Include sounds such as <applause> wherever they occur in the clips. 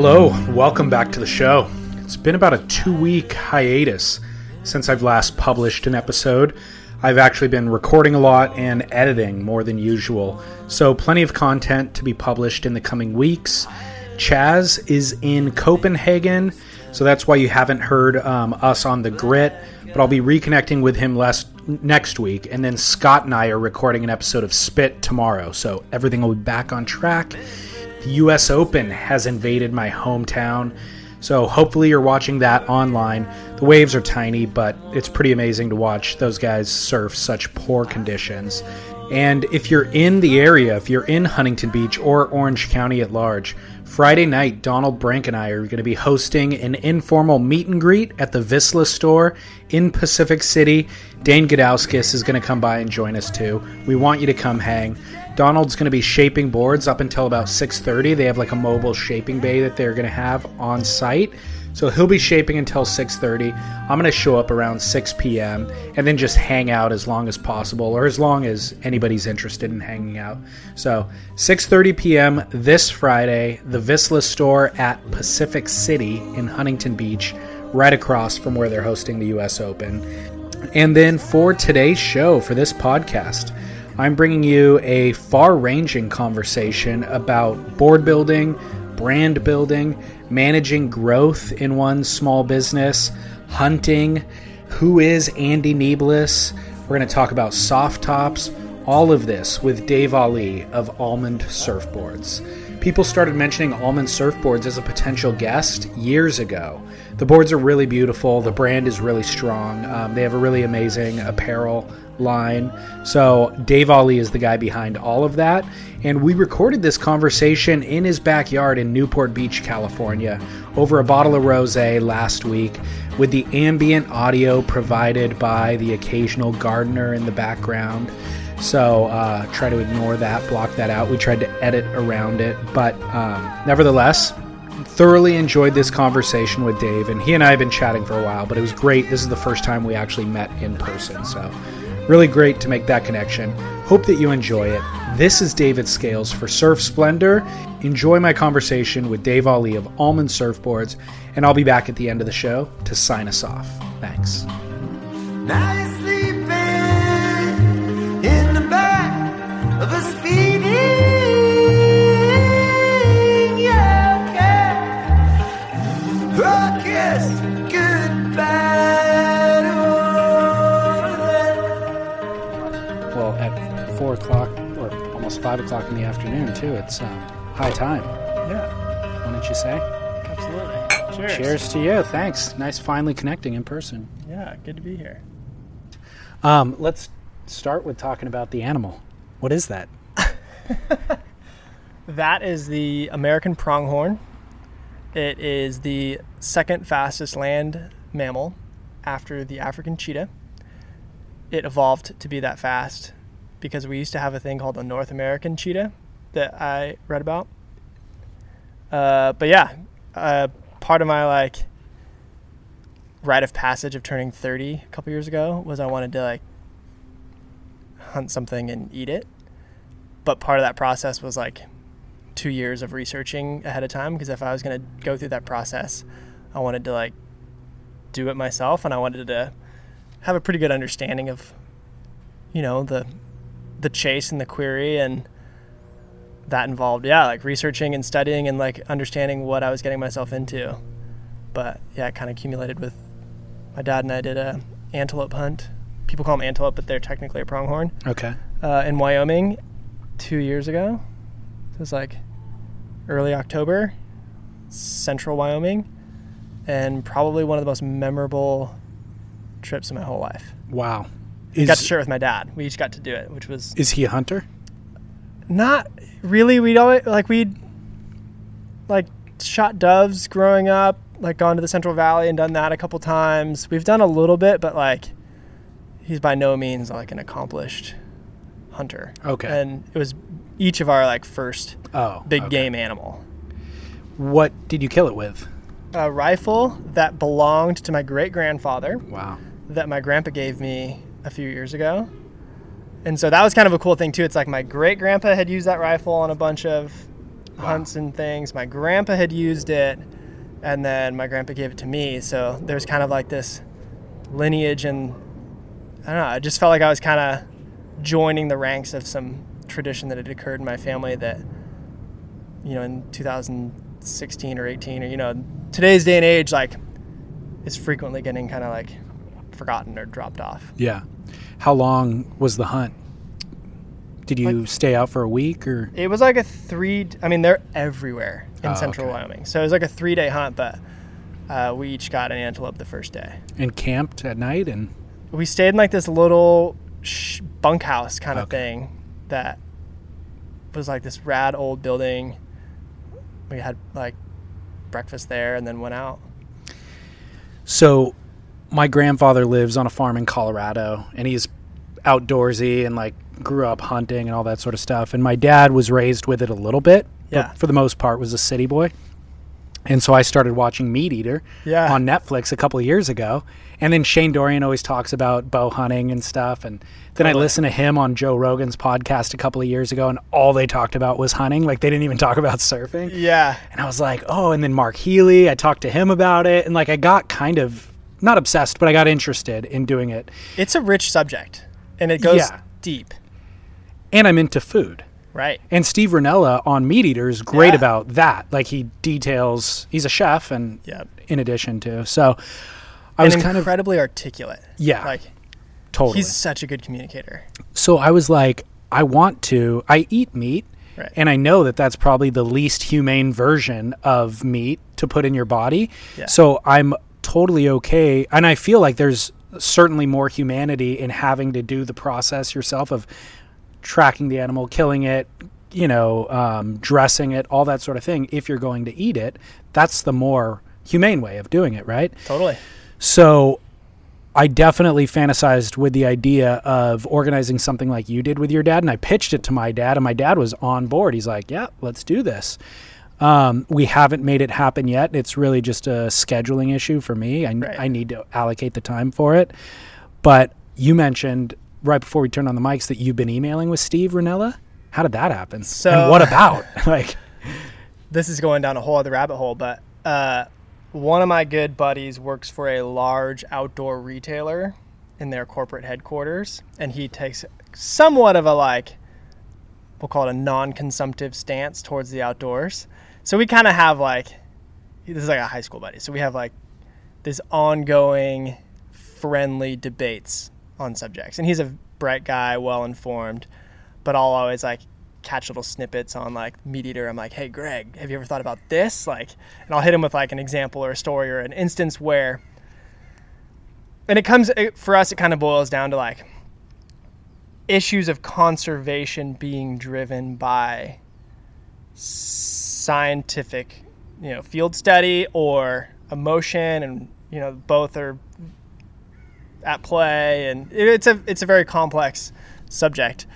Hello, welcome back to the show. It's been about a two week hiatus since I've last published an episode. I've actually been recording a lot and editing more than usual, so plenty of content to be published in the coming weeks. Chaz is in Copenhagen, so that's why you haven't heard um, us on the grit, but I'll be reconnecting with him less, next week, and then Scott and I are recording an episode of Spit tomorrow, so everything will be back on track. The US Open has invaded my hometown. So hopefully you're watching that online. The waves are tiny, but it's pretty amazing to watch those guys surf such poor conditions. And if you're in the area, if you're in Huntington Beach or Orange County at large, Friday night, Donald Brink and I are going to be hosting an informal meet and greet at the Vissla store in Pacific City. Dane Gudauskas is going to come by and join us too. We want you to come hang. Donald's going to be shaping boards up until about 6:30. They have like a mobile shaping bay that they're going to have on site. So he'll be shaping until 6:30. I'm going to show up around 6 p.m. and then just hang out as long as possible or as long as anybody's interested in hanging out. So 6:30 p.m. this Friday, the Vissla store at Pacific City in Huntington Beach, right across from where they're hosting the US Open. And then for today's show for this podcast, I'm bringing you a far ranging conversation about board building, brand building, managing growth in one small business, hunting, who is Andy Nieblas. We're going to talk about soft tops, all of this with Dave Allee of Almond Surfboards. People started mentioning Almond Surfboards as a potential guest years ago. The boards are really beautiful. The brand is really strong. Um, they have a really amazing apparel line. So, Dave Allee is the guy behind all of that. And we recorded this conversation in his backyard in Newport Beach, California, over a bottle of rose last week with the ambient audio provided by the occasional gardener in the background. So, uh, try to ignore that, block that out. We tried to edit around it. But um, nevertheless, thoroughly enjoyed this conversation with Dave, and he and I have been chatting for a while, but it was great. This is the first time we actually met in person, so really great to make that connection. Hope that you enjoy it. This is David Scales for Surf Splendor. Enjoy my conversation with Dave Allee of Almond Surfboards, and I'll be back at the end of the show to sign us off. Thanks. Now you're o'clock or almost five o'clock in the afternoon too. It's um, high time. Yeah, Why don't you say? absolutely. Cheers. Cheers to you. Thanks. Nice finally connecting in person. Yeah, good to be here. Um, let's start with talking about the animal. What is that? <laughs> That is the American pronghorn. It is the second fastest land mammal after the African cheetah. It evolved to be that fast because we used to have a thing called the North American cheetah that I read about. Uh, but yeah, uh, part of my like rite of passage of turning 30 a couple years ago was I wanted to like hunt something and eat it. But part of that process was like two years of researching ahead of time because if I was going to go through that process, I wanted to like do it myself and I wanted to have a pretty good understanding of, you know, the the chase and the query and that involved yeah like researching and studying and like understanding what I was getting myself into. But yeah, it kind of accumulated with my dad and I did a antelope hunt. People call them antelope, but they're technically a pronghorn Okay. uh, in Wyoming two years ago. It was like early October, central Wyoming, and probably one of the most memorable trips in my whole life. Wow. Got to Is, share it with my dad. We each got to do it, which was is he a hunter? not really. We'd always like we'd like shot doves growing up, like gone to the Central Valley and done that a couple times. We've done a little bit, but like he's by no means like an accomplished hunter. Okay. And it was each of our like first Oh, big okay. game animal. What did you kill it with? A rifle that belonged to my great grandfather Wow. that my grandpa gave me a few years ago. And so that was kind of a cool thing too. It's like my great grandpa had used that rifle on a bunch of hunts and things. My grandpa had used it, and then my grandpa gave it to me. So there's kind of like this lineage, and I don't know. I just felt like I was kind of joining the ranks of some tradition that had occurred in my family that, you know, in 2016 or 18 or you know today's day and age, like is frequently getting kind of like forgotten or dropped off. Yeah. How long was the hunt? Did you stay out for a week or? It was like a three. I mean, they're everywhere in Oh, central okay. Wyoming. So it was like a three day hunt, but uh, we each got an antelope the first day. And camped at night and We stayed in like this little sh- bunkhouse kind of Okay. thing that was like this rad old building. We had like breakfast there and then went out. So, my grandfather lives on a farm in Colorado, and he's outdoorsy and like grew up hunting and all that sort of stuff. And my dad was raised with it a little bit, Yeah. but for the most part was a city boy. And so I started watching Meat Eater Yeah. on Netflix a couple of years ago. And then Shane Dorian always talks about bow hunting and stuff. And then I listened to him on Joe Rogan's podcast a couple of years ago, and all they talked about was hunting. Like they didn't even talk about surfing. Yeah. And I was like, oh, and then Mark Healey, I talked to him about it. And like I got kind of, not obsessed, but I got interested in doing it. It's a rich subject and it goes Yeah. deep. And I'm into food. Right. And Steve Rinella on Meat Eater is great Yeah. about that. Like he details, he's a chef, and Yeah. in addition to. So I was kind of, incredibly articulate. yeah, Like totally. he's such a good communicator. so I was like, I want to, I eat meat. Right. And I know that that's probably the least humane version of meat to put in your body. Yeah. So I'm totally okay. And I feel like there's certainly more humanity in having to do the process yourself of tracking the animal, killing it, you know, um, dressing it, all that sort of thing. If you're going to eat it, that's the more humane way of doing it, right? Totally. So I definitely fantasized with the idea of organizing something like you did with your dad. And I pitched it to my dad, and my dad was on board. He's like, yeah, let's do this. Um, we haven't made it happen yet. It's really just a scheduling issue for me. I, Right. I need to allocate the time for it. But you mentioned right before we turned on the mics that you've been emailing with Steve Rinella. How did that happen? So- and what about? <laughs> like, this is going down a whole other rabbit hole, but uh, one of my good buddies works for a large outdoor retailer in their corporate headquarters, and he takes somewhat of a like, we'll call it a non-consumptive stance towards the outdoors. So we kind of have like, this is like a high school buddy. So we have like this ongoing friendly debates on subjects, and he's a bright guy, well informed, but I'll always like catch little snippets on like meat eater. I'm like hey greg have you ever thought about this? Like and i'll hit him with like an example or a story or an instance where and it comes it, for us it kind of boils down to like issues of conservation being driven by scientific you know field study or emotion and you know both are at play and it's a it's a very complex subject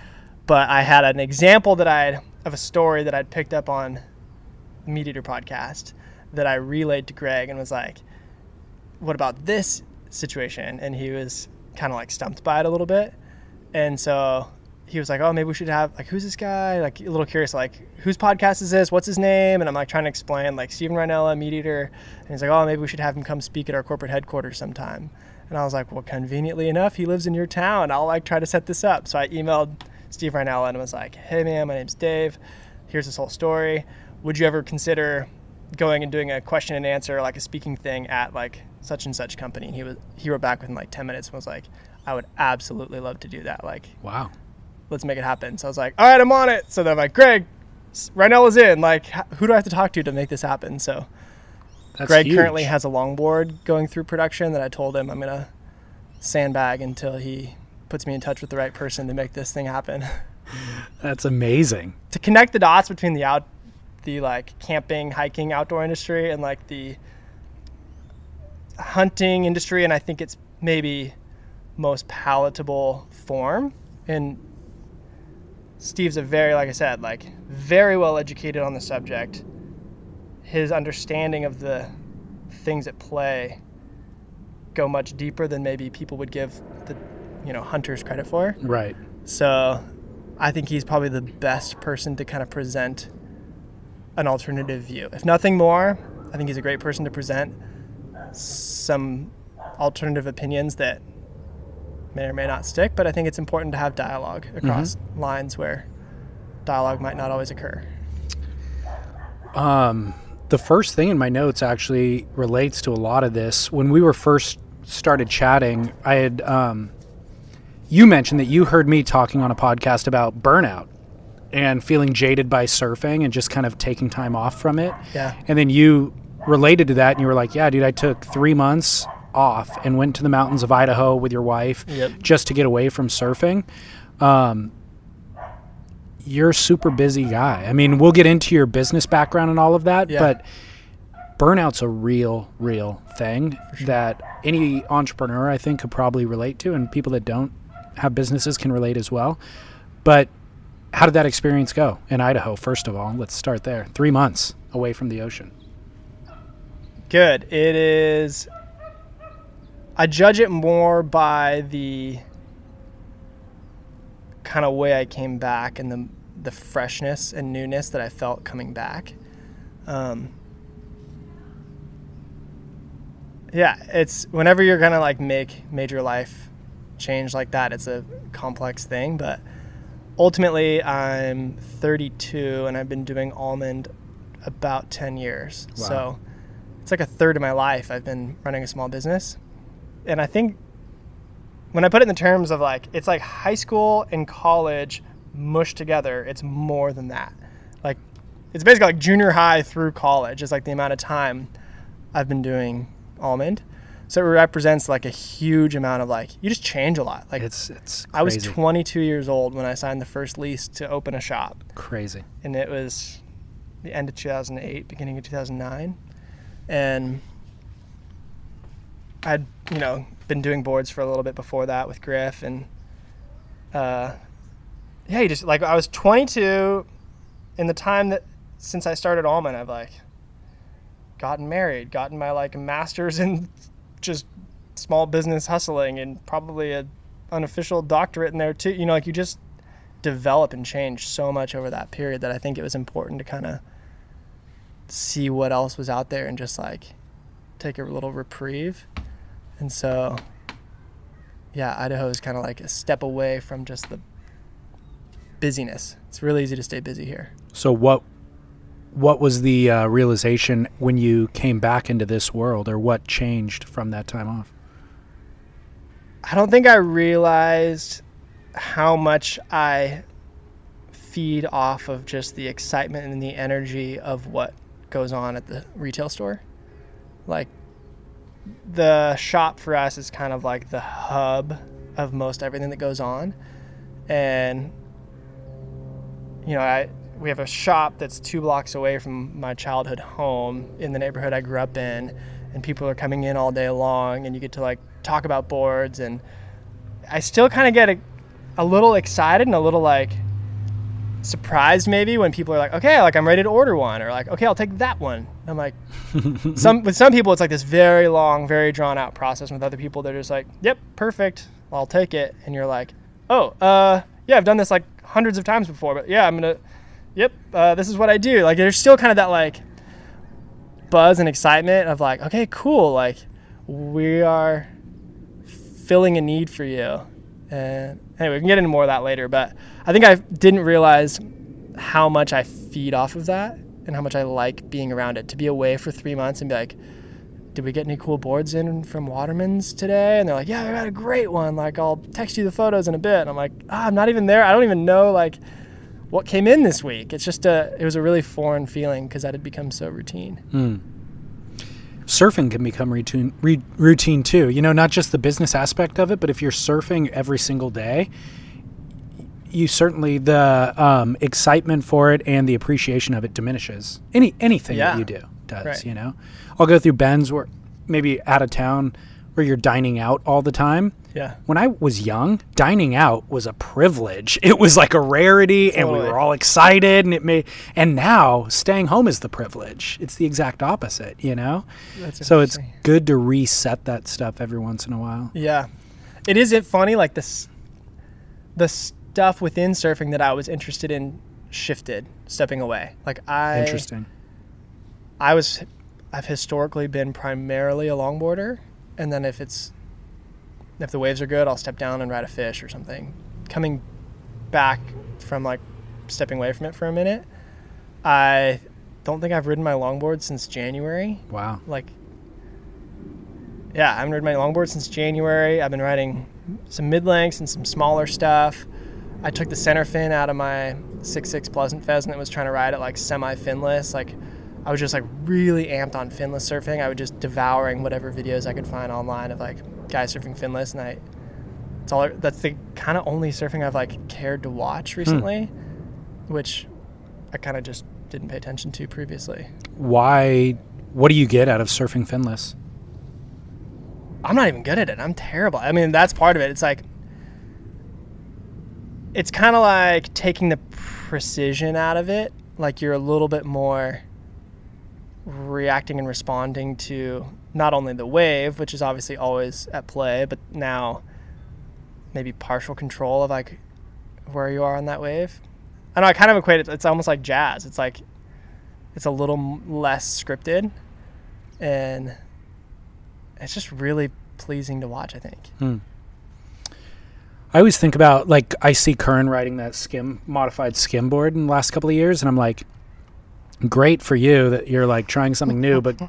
but I had an example that I had of a story that I'd picked up on the Meat Eater podcast that I relayed to Greg and was like, "What about this situation?" And he was kind of like stumped by it a little bit, and so he was like, "Oh, maybe we should have like who's this guy?" Like a little curious, like whose podcast is this? What's his name? And I'm like trying to explain like Steven Rinella, Meat Eater, and he's like, "Oh, maybe we should have him come speak at our corporate headquarters sometime." And I was like, "Well, conveniently enough, he lives in your town. I'll like try to set this up." So I emailed Steve Rinella and was like, "Hey man, my name's Dave. Here's this whole story. Would you ever consider going and doing a question and answer, like a speaking thing at like such and such company?" And he was he wrote back within like 10 minutes and was like, "I would absolutely love to do that. Like, wow. Let's make it happen." So I was like, "All right, I'm on it." So then I'm like, "Greg, S- Rinella's in. Like, who do I have to talk to to make this happen?" So That's Greg huge. currently has a longboard going through production that I told him I'm gonna sandbag until he puts me in touch with the right person to make this thing happen. <laughs> That's amazing. to connect the dots between the out, the like camping, hiking, outdoor industry and like the hunting industry and I think it's maybe most palatable form and Steve's a very like I said, like very well educated on the subject. His understanding of the things at play go much deeper than maybe people would give the you know hunters credit for. Right. So I think he's probably the best person to kind of present an alternative view. If nothing more, I think he's a great person to present some alternative opinions that may or may not stick, but I think it's important to have dialogue across lines where dialogue might not always occur. Um, the first thing in my notes actually relates to a lot of this. When we were first started chatting, I had um, you mentioned that you heard me talking on a podcast about burnout and feeling jaded by surfing and just kind of taking time off from it. Yeah. And then you related to that and you were like, "Yeah, dude, I took 3 months off and went to the mountains of Idaho with your wife Yep. just to get away from surfing." Um, you're a super busy guy. I mean, we'll get into your business background and all of that, Yeah. but burnout's a real, real thing that any entrepreneur I think could probably relate to, and people that don't have businesses can relate as well. But how did that experience go in Idaho? First of all, let's start there. Three months away from the ocean. Good. It is. I judge it more by the kind of way I came back and the the freshness and newness that I felt coming back. Um, yeah, it's whenever you're gonna like make major life change like that, it's a complex thing. But ultimately, I'm 32 and I've been doing almond about 10 years. Wow. So it's like a third of my life I've been running a small business. And I think when I put it in the terms of like, it's like high school and college mushed together, it's more than that. Like, it's basically like junior high through college is like the amount of time I've been doing almond. So it represents like a huge amount of like, you just change a lot. Like, It's it's crazy. I was 22 years old when I signed the first lease to open a shop crazy. and it was the end of 2008, beginning of 2009, and I'd you know been doing boards for a little bit before that with Griff, and uh, yeah, you just like I was 22, in the time that since I started Almond, I've like gotten married, gotten my like master's in just small business hustling, and probably a unofficial doctorate in there too. You know, like you just develop and change so much over that period that I think it was important to kind of see what else was out there and just like take a little reprieve. And so, yeah, Idaho is kind of like a step away from just the busyness. It's really easy to stay busy here. So what what was the uh, realization when you came back into this world, or what changed from that time off? I don't think I realized how much I feed off of just the excitement and the energy of what goes on at the retail store. Like the shop for us is kind of like the hub of most everything that goes on. And you know, I we have a shop that's 2 blocks away from my childhood home in the neighborhood I grew up in and people are coming in all day long and you get to like talk about boards and I still kind of get a, a little excited and a little like surprised maybe when people are like okay like I'm ready to order one or like okay I'll take that one I'm like <laughs> some with some people it's like this very long very drawn out process and with other people they're just like yep perfect I'll take it and you're like oh uh yeah I've done this like hundreds of times before but yeah I'm gonna yep uh, this is what I do like there's still kind of that like buzz and excitement of like okay cool like we are filling a need for you. And anyway, we can get into more of that later. But I think I didn't realize how much I feed off of that and how much I like being around it. To be away for three months and be like, did we get any cool boards in from Waterman's today? And they're like, yeah, we got a great one. Like, I'll text you the photos in a bit. And I'm like, ah, I'm not even there. I don't even know like what came in this week. It's just a, it was a really foreign feeling because that had become so routine. Surfing can become routine, re- routine too. You know, not just the business aspect of it, but if you're surfing every single day, you certainly the um, excitement for it and the appreciation of it diminishes. Any anything Yeah. that you do does. Right. You know, I'll go through bends where maybe out of town where you're dining out all the time. Yeah. When I was young, dining out was a privilege. <laughs> It was like a rarity, and we were all excited. And it made. And now, staying home is the privilege. It's the exact opposite. You know. That's So it's good to reset that stuff every once in a while. Yeah, it is it funny like this, the stuff within surfing that I was interested in shifted, stepping away. Like I, Interesting. I was, I've historically been primarily a longboarder, and then if it's, if the waves are good, I'll step down and ride a fish or something. Coming back from like stepping away from it for a minute, I don't think I've ridden my longboard since January Wow. like yeah, I haven't ridden my longboard since January. I've been riding some mid lengths and some smaller stuff. I took the center fin out of my six six Pleasant Pheasant and was trying to ride it like semi finless. Like I was just like really amped on finless surfing. I was just devouring whatever videos I could find online of like guys surfing finless, and I it's all that's the kind of only surfing I've like cared to watch hmm. recently, which I kind of just didn't pay attention to previously. Why? What do you get out of surfing finless? I'm not even good at it. I'm terrible. I mean, that's part of it. It's like it's kind of like taking the precision out of it. Like you're a little bit more reacting and responding to not only the wave, which is obviously always at play, but now maybe partial control of like where you are on that wave. I know I kind of equate it. It's almost like jazz. It's like it's a little less scripted, and it's just really pleasing to watch. I think. Hmm. I always think about like I see Curran riding that skim modified skim board in the last couple of years, and I'm like, great for you that you're like trying something new, but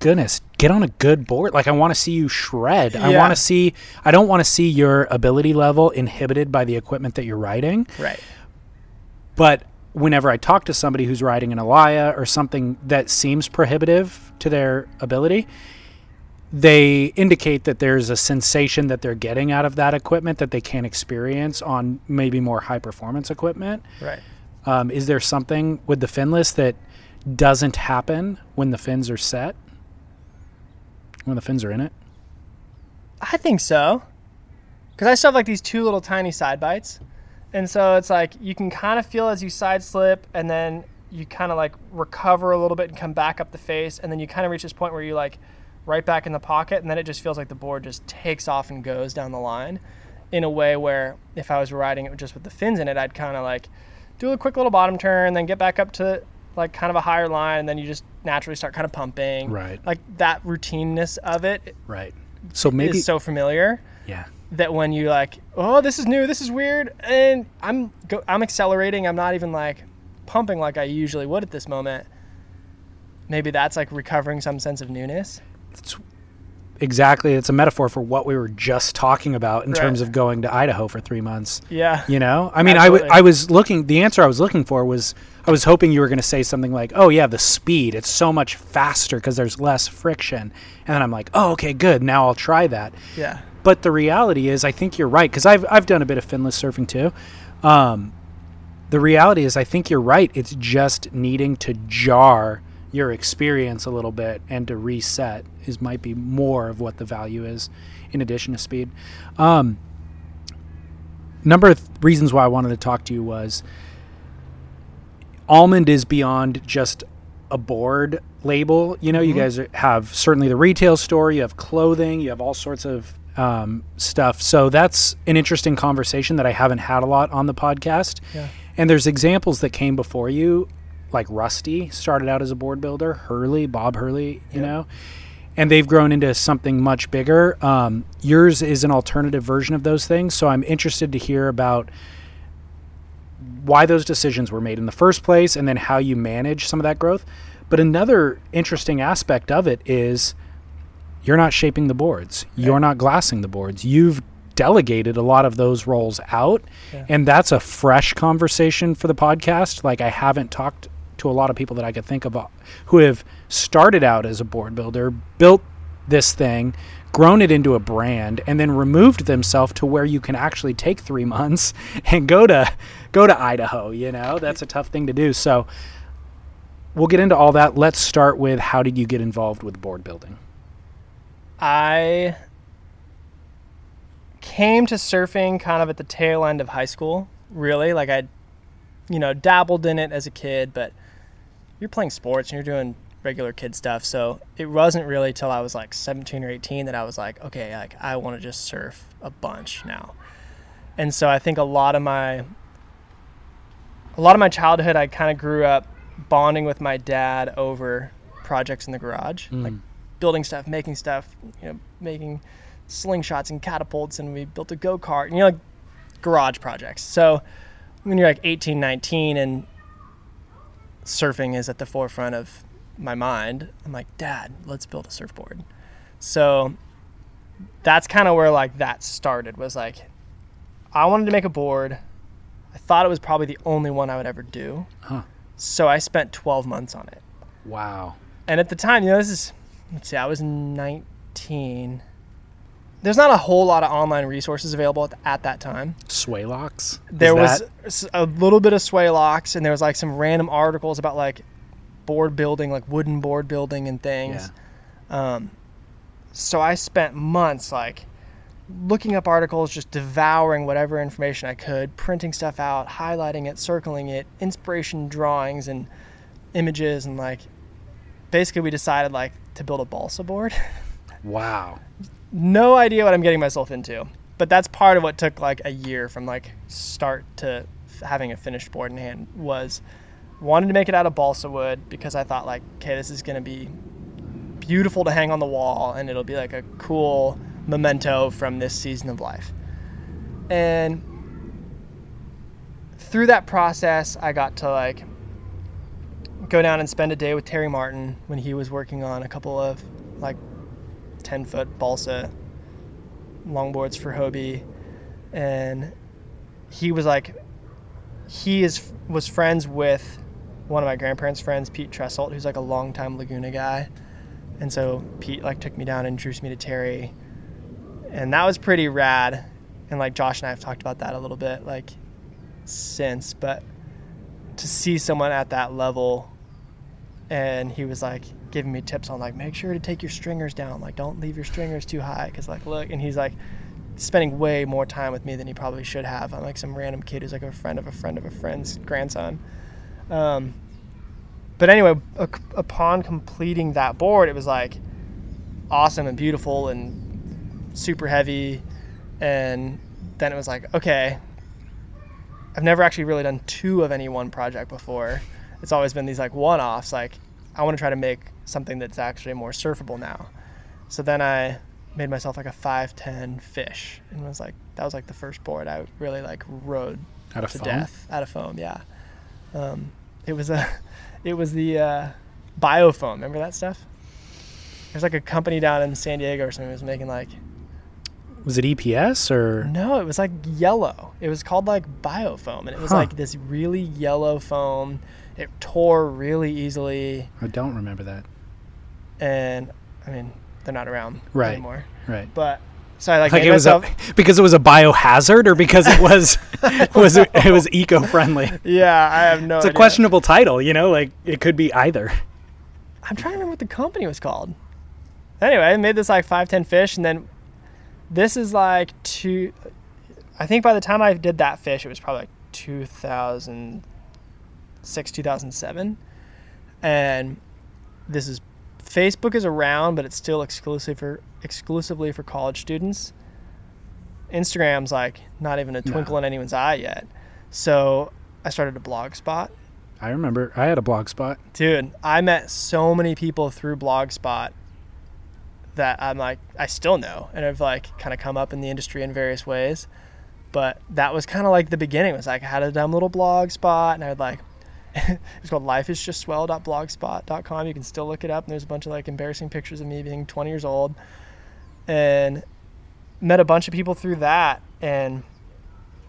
goodness, get on a good board. Like I want to see you shred. I want to see. I don't want to see your ability level inhibited by the equipment that you're riding. Right. But whenever I talk to somebody who's riding an Alaia or something that seems prohibitive to their ability, they indicate that there's a sensation that they're getting out of that equipment that they can't experience on maybe more high performance equipment. Right. Um, is there something with the finless that doesn't happen when the fins are set? When the fins are in it? I think so. Because I still have like these two little tiny side bites. And so it's like you can kind of feel as you side slip and then you kind of like recover a little bit and come back up the face. And then you kind of reach this point where you like right back in the pocket. And then it just feels like the board just takes off and goes down the line in a way where if I was riding it just with the fins in it, I'd kind of like do a quick little bottom turn, then get back up to like kind of a higher line. And then you just naturally start kind of pumping. Right. Like that routineness of it Right. So maybe is so familiar yeah. that when you like, oh, this is new, this is weird, and I'm go- I'm accelerating, I'm not even like pumping like I usually would at this moment. Maybe that's like recovering some sense of newness. It's exactly. It's a metaphor for what we were just talking about in Right. terms of going to Idaho for 3 months. Yeah. You know, I mean, I, w- Absolutely. I was looking. The answer I was looking for was I was hoping you were going to say something like, "Oh yeah, the speed. It's so much faster because there's less friction." And then I'm like, "Oh, okay, good. Now I'll try that." Yeah. But the reality is, I think you're right because I've I've done a bit of finless surfing too. Um, the reality is, I think you're right. It's just needing to jar your experience a little bit and to reset is might be more of what the value is, in addition to speed. Um, number of th- reasons why I wanted to talk to you was Almond is beyond just a board label. You know, you guys have certainly the retail store, you have clothing, you have all sorts of um, stuff. So that's an interesting conversation that I haven't had a lot on the podcast. Yeah. And there's examples that came before you, like Rusty started out as a board builder, Hurley, Bob Hurley, you know, and they've grown into something much bigger. Um, yours is an alternative version of those things. So I'm interested to hear about why those decisions were made in the first place and then how you manage some of that growth. But another interesting aspect of it is you're not shaping the boards, you're not glassing the boards. You've delegated a lot of those roles out. Yeah. And that's a fresh conversation for the podcast. Like, I haven't talked to a lot of people that I could think of uh, who have started out as a board builder, built this thing, grown it into a brand, and then removed themselves to where you can actually take three <laughs> months and go to go to Idaho. You know, that's a tough thing to do. So we'll get into all that. Let's start with how did you get involved with board building? I came to surfing kind of at the tail end of high school, really. Like I, you know, dabbled in it as a kid, but you're playing sports and you're doing regular kid stuff. So it wasn't really till I was like 17 or 18 that I was like, okay, like I want to just surf a bunch now. And so I think a lot of my a lot of my childhood I kind of grew up bonding with my dad over projects in the garage, like mm. building stuff, making stuff, you know, making slingshots and catapults and we built a go-kart, and you know, like garage projects. So when you're like 18, 19 and surfing is at the forefront of my mind, I'm like, Dad, let's build a surfboard. So that's kind of where like that started was like, I wanted to make a board. I thought it was probably the only one I would ever do. Huh. So I spent 12 months on it. Wow. And at the time, you know, this is, let's see, I was 19. There's not a whole lot of online resources available at, at that time. Swaylocks? There was that- a little bit of Swaylocks, and there was like some random articles about like board building, like wooden board building and things. Um, so I spent months like looking up articles, just devouring whatever information I could, printing stuff out, highlighting it, circling it, inspiration drawings and images, and like basically we decided like to build a balsa board. <laughs> wow. no idea what I'm getting myself into. But that's part of what took like a year from like start to having a finished board in hand was wanted to make it out of balsa wood because I thought like, okay, this is gonna be beautiful to hang on the wall and it'll be like a cool memento from this season of life. And through that process, I got to like go down and spend a day with Terry Martin when he was working on a couple of like 10 foot balsa longboards for Hobie. And he was like, he is was friends with one of my grandparents' friends, Pete Tresselt, who's like a longtime Laguna guy. And so Pete like took me down and introduced me to Terry. And that was pretty rad. And like Josh and I have talked about that a little bit like since, but to see someone at that level and he was like giving me tips on like make sure to take your stringers down like don't leave your stringers too high because like look and he's like spending way more time with me than he probably should have i'm like some random kid who's like a friend of a friend of a friend's grandson um, but anyway upon completing that board it was like awesome and beautiful and super heavy. And then it was like okay i've never actually really done two of any one project before. It's always been these like one-offs like i want to try to make something that's actually more surfable now. So then i made myself like a 510 fish and was like that was like the first board i really like rode Out of to foam? death. Out of foam yeah. Um, it was a it was the uh, biofoam remember that stuff there's like a company down in san diego or something that was making like Was it EPS or? no, it was like yellow. It was called like biofoam, and it was Huh. like this really yellow foam. It tore really easily, I don't remember that. and I mean they're not around Right. anymore. Right. But so I like, Like it was a <laughs> because it was a biohazard or because it was <laughs> was it, it was eco friendly. yeah, I have no. It's a questionable title, you know. Like it could be either. I'm trying to remember what the company was called. Anyway, I made this like five ten fish, and then this is like two. I think by the time I did that fish, it was probably like 2006, 2007, and this is Facebook is around, but it's still exclusive for exclusively for college students. Instagram's like not even a twinkle in anyone's eye yet, so I started a blog spot. I remember I had a blog spot. Dude, I met so many people through Blogspot that I'm like, I still know, and have like kind of come up in the industry in various ways. But that was kind of like the beginning. It was like I had a dumb little blog spot, and I would like, <laughs> it was called lifeisjustswell.blogspot.com. You can still look it up, and there's a bunch of like embarrassing pictures of me being 20 years old, and met a bunch of people through that, and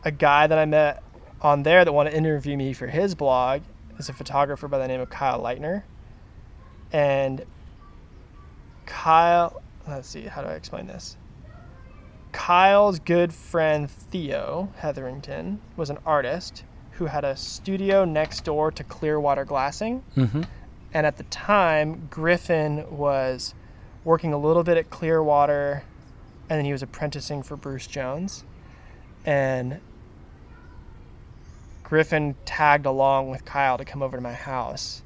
a guy that I met on there that wanted to interview me for his blog is a photographer by the name of Kyle Leitner. And Kyle, let's see, how do I explain this? Kyle's good friend Theo Hetherington was an artist who had a studio next door to Clearwater Glassing. Mm-hmm. And at the time, Griffin was working a little bit at Clearwater and then he was apprenticing for Bruce Jones. And Griffin tagged along with Kyle to come over to my house.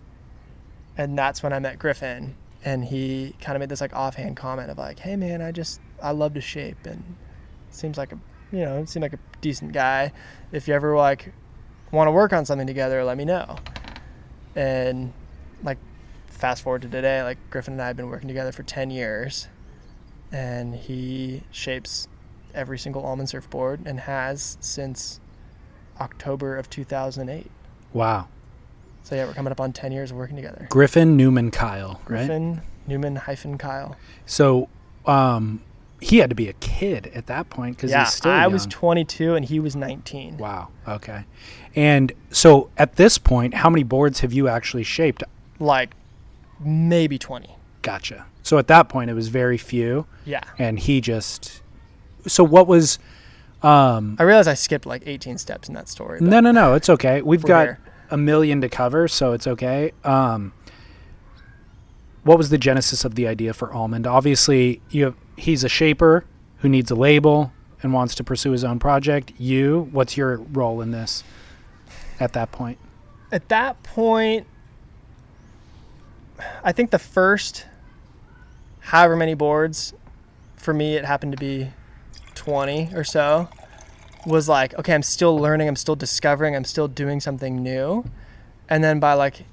And that's when I met Griffin. And he kind of made this like offhand comment of like, hey man, I just, I love to shape and seems like a, you know, seemed like a decent guy. If you ever like want to work on something together, let me know. And like, fast forward to today, like Griffin and I have been working together for 10 years. And he shapes every single almond surfboard and has since October of 2008. Wow. So yeah, we're coming up on 10 years of working together. Griffin, Newman, Kyle, right? Griffin, Newman hyphen Kyle. So, um, he had to be a kid at that point because Yeah, he's still I was 22 and he was 19. wow. Okay. And so, at this point, how many boards have you actually shaped? Like maybe 20. Gotcha. So at that point, it was very few, Yeah. and he just. So what was? Um, I realize I skipped like 18 steps in that story. no, no, no. It's okay. <laughs> We've got here. a million to cover, so it's okay. Um, what was the genesis of the idea for Almond? Obviously, you have, he's a shaper who needs a label and wants to pursue his own project. You, what's your role in this? At that point, At that point, I think the first however many boards, for me, it happened to be 20 or so, was like, okay, I'm still learning, I'm still discovering, I'm still doing something new. And then by like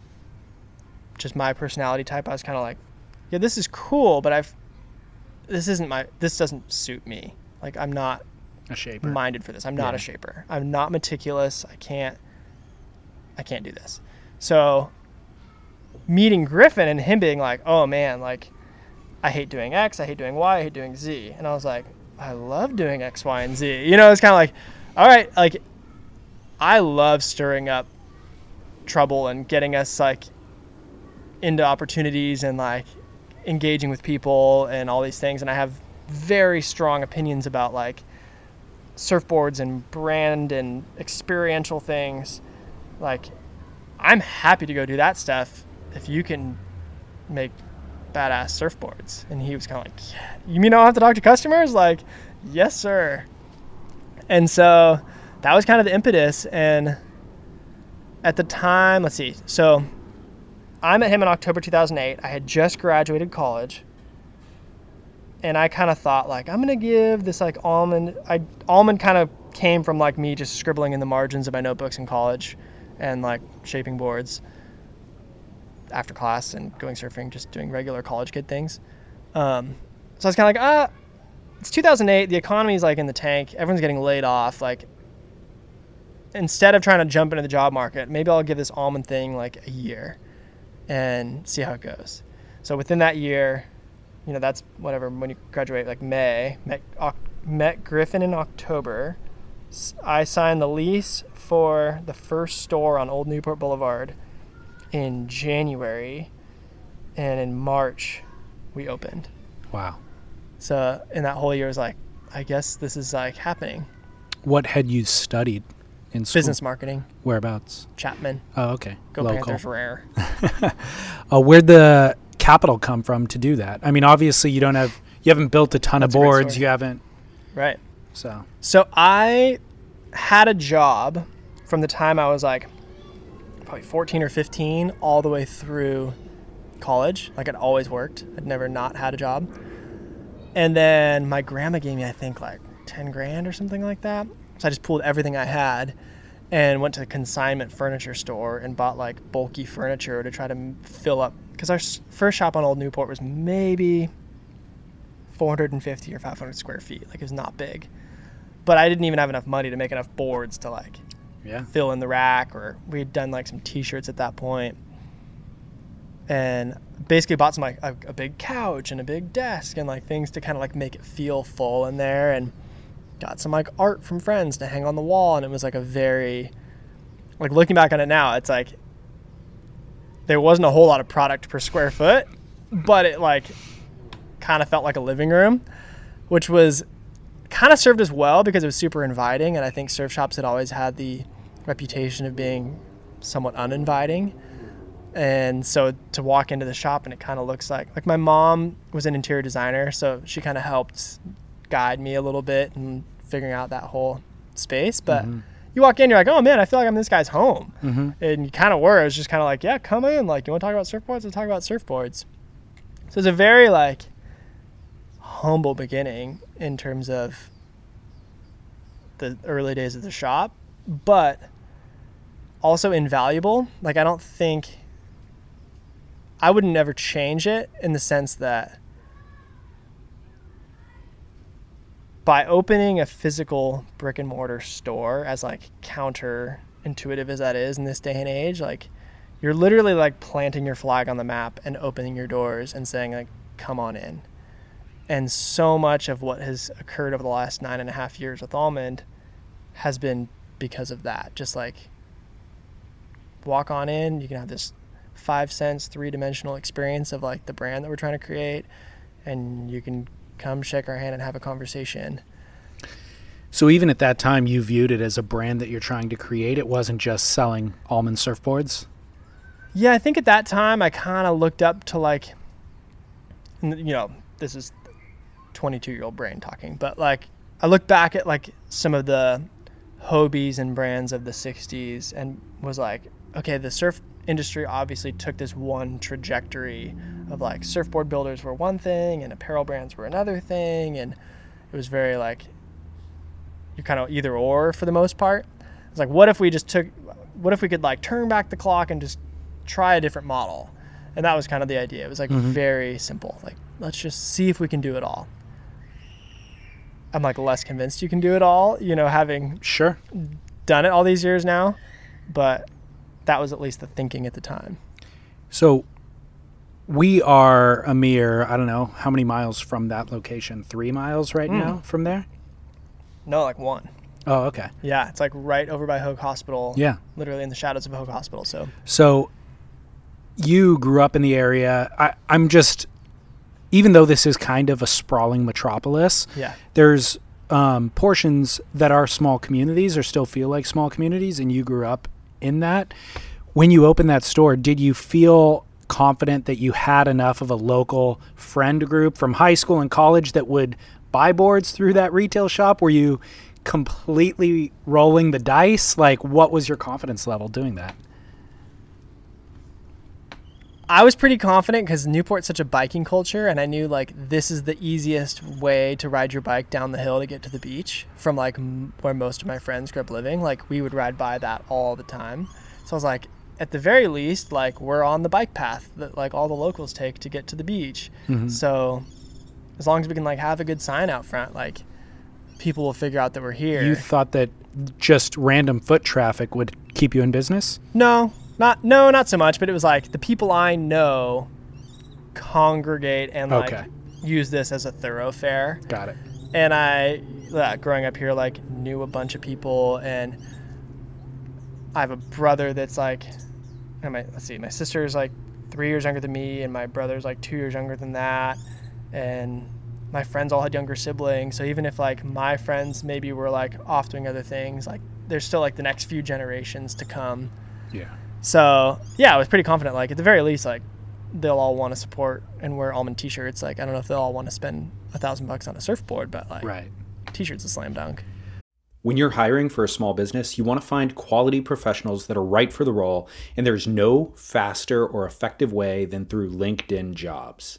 just my personality type, I was kind of like, yeah, this is cool, but I've, this isn't my, this doesn't suit me. Like, I'm not a shaper. minded for this. I'm not Yeah. a shaper. I'm not meticulous. I can't I can't do this. So meeting Griffin and him being like, "Oh man, like I hate doing X, I hate doing Y, I hate doing Z." And I was like, "I love doing X, Y, and Z." You know, it's kind of like, "All right, like I love stirring up trouble and getting us like into opportunities and like engaging with people and all these things and I have very strong opinions about like surfboards and brand and experiential things. Like i'm happy to go do that stuff if you can make badass surfboards. And he was kind of like yeah. you mean i don't have to talk to customers? Like yes sir. And so that was kind of the impetus and at the time let's see so i met him in october 2008 i had just graduated college and I kind of thought like I'm gonna give this like almond. I almond kind of came from like me just scribbling in the margins of my notebooks in college, and like shaping boards after class and going surfing, just doing regular college kid things. Um, so I was kind of like, ah, it's 2008. The economy's like in the tank. Everyone's getting laid off. Like instead of trying to jump into the job market, maybe I'll give this almond thing like a year and see how it goes. So within that year, you know, that's whatever when you graduate, like May. Met, Oc- met Griffin in October. I signed the lease for the first store on Old Newport Boulevard in January, and in March, we opened. Wow. So in that whole year, was like, I guess this is like happening. What had you studied in school? Business marketing, Whereabouts? Chapman, Oh, okay. go Local. Panthers, rare. <laughs> Uh, where'd the capital come from to do that? I mean, obviously you don't have you haven't built a ton That's of boards. You haven't Right. so So I had a job from the time I was like probably 14 or 15 all the way through college. Like I'd always worked. I'd never not had a job. And then my grandma gave me I think like 10 grand or something like that. So I just pulled everything I had and went to the consignment furniture store and bought like bulky furniture to try to fill up because our first shop on Old Newport was maybe 450 or 500 square feet. Like it was not big but I didn't even have enough money to make enough boards to like yeah. fill in the rack or we had done like some t-shirts at that point and basically bought some like a, a big couch and a big desk and like things to kind of like make it feel full in there and got some like art from friends to hang on the wall and it was like a very like looking back on it now it's like there wasn't a whole lot of product per square foot but it like kind of felt like a living room, which was kind of served as well because it was super inviting. And I think surf shops had always had the reputation of being somewhat uninviting. And so to walk into the shop and it kind of looks like like my mom was an interior designer, so she kind of helped guide me a little bit and figuring out that whole space. But mm-hmm. you walk in, you're like, oh man, I feel like I'm in this guy's home, mm-hmm. and you kind of were. It was just kind of like, yeah, come in. Like, you want to talk about surfboards? Let's talk about surfboards. So it's a very like humble beginning in terms of the early days of the shop, but also invaluable. Like I don't think I would never change it in the sense that by opening a physical brick and mortar store as like counterintuitive as that is in this day and age, like you're literally like planting your flag on the map and opening your doors and saying like come on in. And so much of what has occurred over the last nine and a half years with Almond has been because of that. Just like walk on in, you can have this five sense, three dimensional experience of like the brand that we're trying to create, and you can come shake our hand and have a conversation. So even at that time, you viewed it as a brand that you're trying to create. It wasn't just selling almond surfboards. Yeah, I think at that time I kind of looked up to like, you know, this is 22 year old brain talking, but like I look back at like some of the Hobies and brands of the 60s and was like, okay, the surf industry obviously took this one trajectory of like surfboard builders were one thing and apparel brands were another thing. And it was very like, you kind of either or for the most part. It's like, what if we just took, what if we could like turn back the clock and just try a different model? And that was kind of the idea. It was like mm-hmm. very simple. Like, let's just see if we can do it all. I'm like less convinced you can do it all, you know, having Sure. done it all these years now, but that was at least the thinking at the time. So we are a mere, I don't know, how many miles from that location? Three miles right now from there? No, like one. Oh, okay. Yeah, it's like right over by Hoag Hospital. Yeah. Literally in the shadows of Hoag Hospital. So So you grew up in the area. I, I'm just, even though this is kind of a sprawling metropolis, yeah, there's um, portions that are small communities or still feel like small communities, and you grew up in that. When you opened that store, did you feel confident that you had enough of a local friend group from high school and college that would buy boards through that retail shop? Were you completely rolling the dice? Like, what was your confidence level doing that? I was pretty confident because Newport's such a biking culture, and I knew like this is the easiest way to ride your bike down the hill to get to the beach from like m- where most of my friends grew up living. Like we would ride by that all the time. So I was like, at the very least, like we're on the bike path that like all the locals take to get to the beach. Mm-hmm. So as long as we can like have a good sign out front, like people will figure out that we're here. You thought that just random foot traffic would keep you in business? No, not no, not so much. But it was like the people I know congregate and like Okay. use this as a thoroughfare. Got it. And I, uh, growing up here, like knew a bunch of people, and I have a brother that's like, my let's see, my sister's like three years younger than me, and my brother's like two years younger than that, and my friends all had younger siblings. So even if like my friends maybe were like off doing other things, like there's still like the next few generations to come. Yeah. So yeah, I was pretty confident. Like at the very least, like they'll all want to support and wear almond t-shirts. Like I don't know if they'll all want to spend a thousand bucks on a surfboard, but like Right. t-shirts a slam dunk. When you're hiring for a small business, you want to find quality professionals that are right for the role, and there's no faster or effective way than through LinkedIn jobs.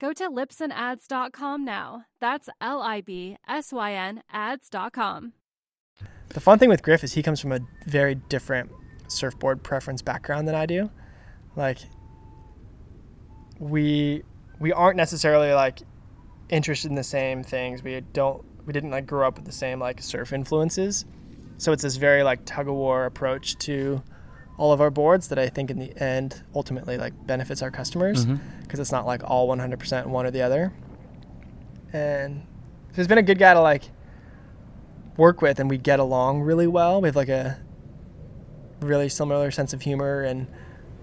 Go to libsynads.com now. That's L I B S Y N ads.com. The fun thing with Griff is he comes from a very different surfboard preference background than I do. Like we we aren't necessarily like interested in the same things. We don't we didn't like grow up with the same like surf influences. So it's this very like tug of war approach to all of our boards that I think in the end ultimately like benefits our customers mm-hmm. because it's not like all 100% one or the other. And so he's been a good guy to like work with and we get along really well. We have like a really similar sense of humor and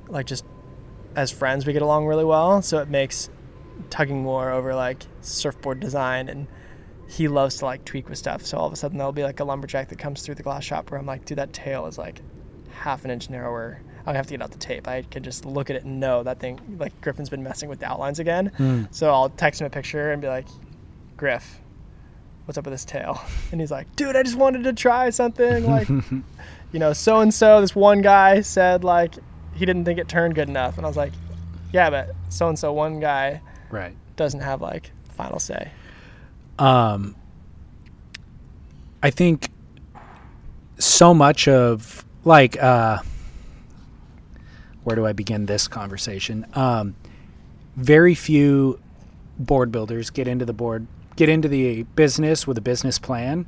like just as friends we get along really well. So it makes tugging more over like surfboard design and he loves to like tweak with stuff. So all of a sudden there'll be like a lumberjack that comes through the glass shop where I'm like, dude, that tail is like half an inch narrower. I don't have to get out the tape. I can just look at it and know that thing like Griffin's been messing with the outlines again. So I'll text him a picture and be like, Griff, what's up with this tail? <laughs> And he's like, dude, I just wanted to try something. Like, <laughs> you know, so and so, this one guy said like he didn't think it turned good enough. And I was like, yeah, but so and so one guy Right. doesn't have like final say. um, I think so much of like uh, where do I begin this conversation? Um, very few board builders get into the board get into the business with a business plan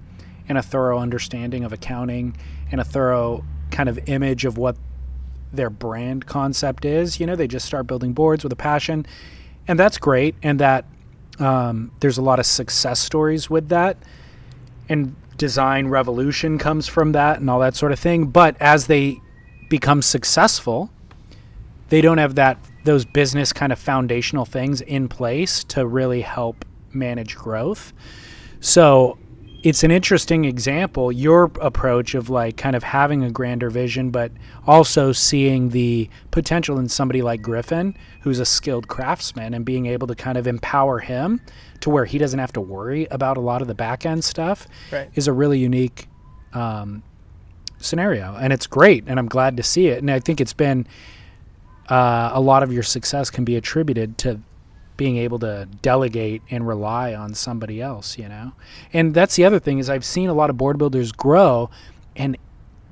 and a thorough understanding of accounting and a thorough kind of image of what their brand concept is. You know, they just start building boards with a passion, and that's great. And that um, there's a lot of success stories with that, and design revolution comes from that, and all that sort of thing. But as they become successful, they don't have that those business kind of foundational things in place to really help manage growth. So it's an interesting example your approach of like kind of having a grander vision but also seeing the potential in somebody like griffin who's a skilled craftsman and being able to kind of empower him to where he doesn't have to worry about a lot of the back end stuff Right. is a really unique um, scenario and it's great and i'm glad to see it and i think it's been uh, a lot of your success can be attributed to being able to delegate and rely on somebody else, you know? And that's the other thing is I've seen a lot of board builders grow and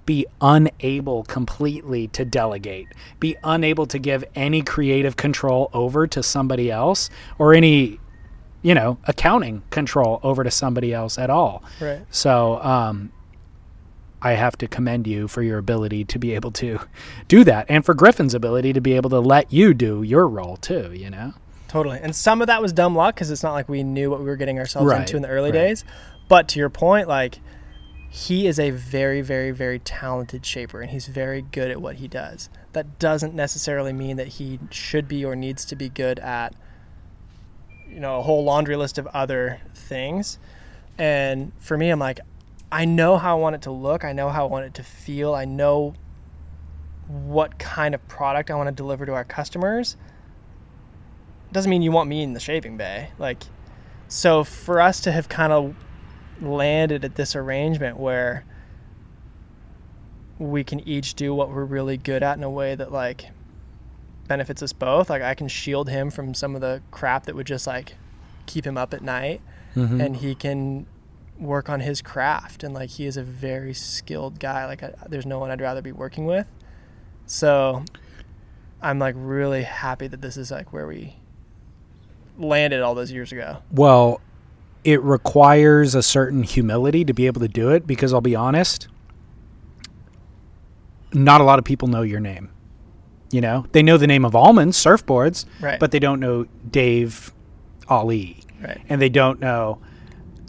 be unable completely to delegate, be unable to give any creative control over to somebody else or any, you know, accounting control over to somebody else at all. Right. So, um, I have to commend you for your ability to be able to <laughs> do that and for Griffin's ability to be able to let you do your role too, you know? Totally. And some of that was dumb luck because it's not like we knew what we were getting ourselves Right, into in the early right. days. But to your point, like he is a very, very, very talented shaper and he's very good at what he does. That doesn't necessarily mean that he should be or needs to be good at, you know, a whole laundry list of other things. And for me, I'm like, I know how I want it to look. I know how I want it to feel. I know what kind of product I want to deliver to our customers doesn't mean you want me in the shaving bay. Like, so for us to have kind of landed at this arrangement where we can each do what we're really good at in a way that like benefits us both. Like I can shield him from some of the crap that would just like keep him up at night mm-hmm. and he can work on his craft and like he is a very skilled guy. Like I, there's no one I'd rather be working with. So I'm like really happy that this is like where we landed all those years ago. Well, it requires a certain humility to be able to do it because I'll be honest, not a lot of people know your name. You know, they know the name of Almond surfboards, Right. but they don't know Dave Allee, Right. and they don't know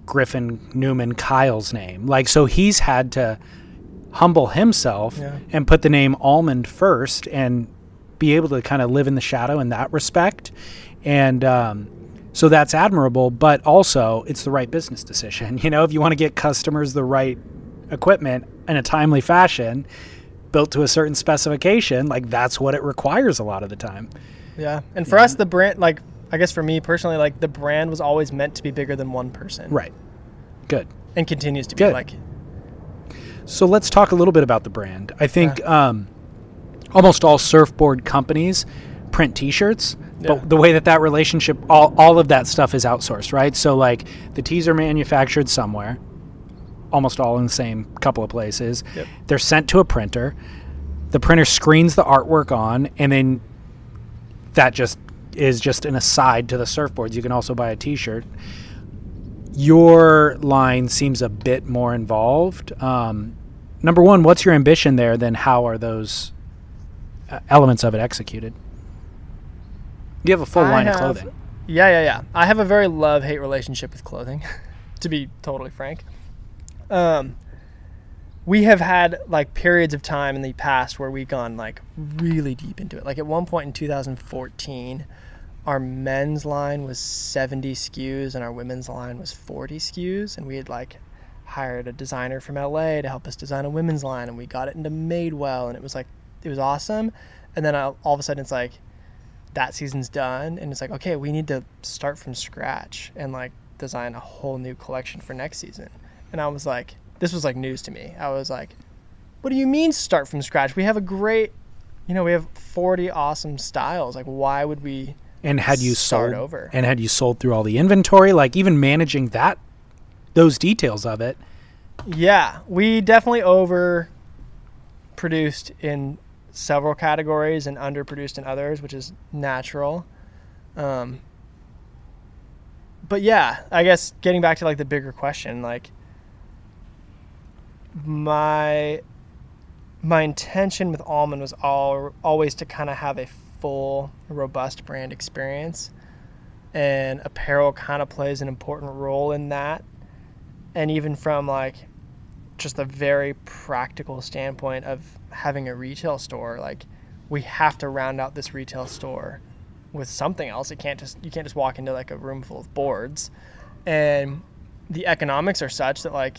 Griffin Newman Kyle's name. Like, so he's had to humble himself Yeah. and put the name Almond first and be able to kind of live in the shadow in that respect. And um, so that's admirable, but also it's the right business decision. <laughs> You know, if you want to get customers the right equipment in a timely fashion, built to a certain specification, like that's what it requires a lot of the time. Yeah. And for us, the brand, like, I guess for me personally, like, the brand was always meant to be bigger than one person. Right. Good. And continues to be. Good. Like, So let's talk a little bit about the brand. I think um, almost all surfboard companies print T-shirts, Yeah. but the way that that relationship, all, all of that stuff is outsourced, right? So like the tees are manufactured somewhere, almost all in the same couple of places. Yep. They're sent to a printer. The printer screens the artwork on, and then that just is just an aside to the surfboards. You can also buy a T-shirt your line seems a bit more involved. Um, number one, what's your ambition there? Then how are those uh, elements of it executed? You have a full I line have- of clothing. Yeah, yeah, yeah. I have a very love hate relationship with clothing, <laughs> to be totally frank. Um, we have had like periods of time in the past where we've gone like really deep into it. Like at one point in 2014, our men's line was 70 SKUs and our women's line was 40 SKUs, and we had like hired a designer from LA to help us design a women's line, and we got it into Madewell, and it was like it was awesome. And then all all of a sudden, it's like that season's done and it's like okay we need to start from scratch and like design a whole new collection for next season and i was like this was like news to me i was like what do you mean start from scratch we have a great you know we have 40 awesome styles like why would we And had you start sold over. and had you sold through all the inventory, like even managing that, those details of it. Yeah, we definitely over produced in several categories and underproduced in others, which is natural. Um, but yeah, I guess getting back to like the bigger question, like my my intention with Almond was all always to kind of have a full, robust brand experience, and apparel kind of plays an important role in that. And even from like just a very practical standpoint of having a retail store, like we have to round out this retail store with something else. It can't just you can't just walk into like a room full of boards, and the economics are such that like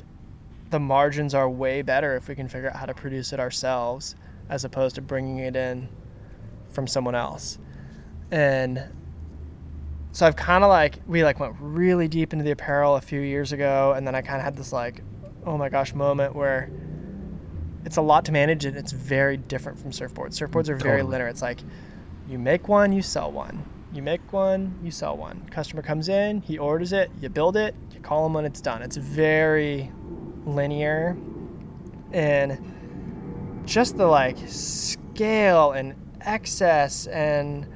the margins are way better if we can figure out how to produce it ourselves as opposed to bringing it in from someone else. And so I've kind of like we like went really deep into the apparel a few years ago and then I kind of had this like oh my gosh moment where it's a lot to manage and it's very different from surfboards. Surfboards are very Totally. linear. It's like you make one, you sell one. You make one, you sell one. Customer comes in, he orders it, you build it, you call him when it's done. It's very linear and just the like scale and excess and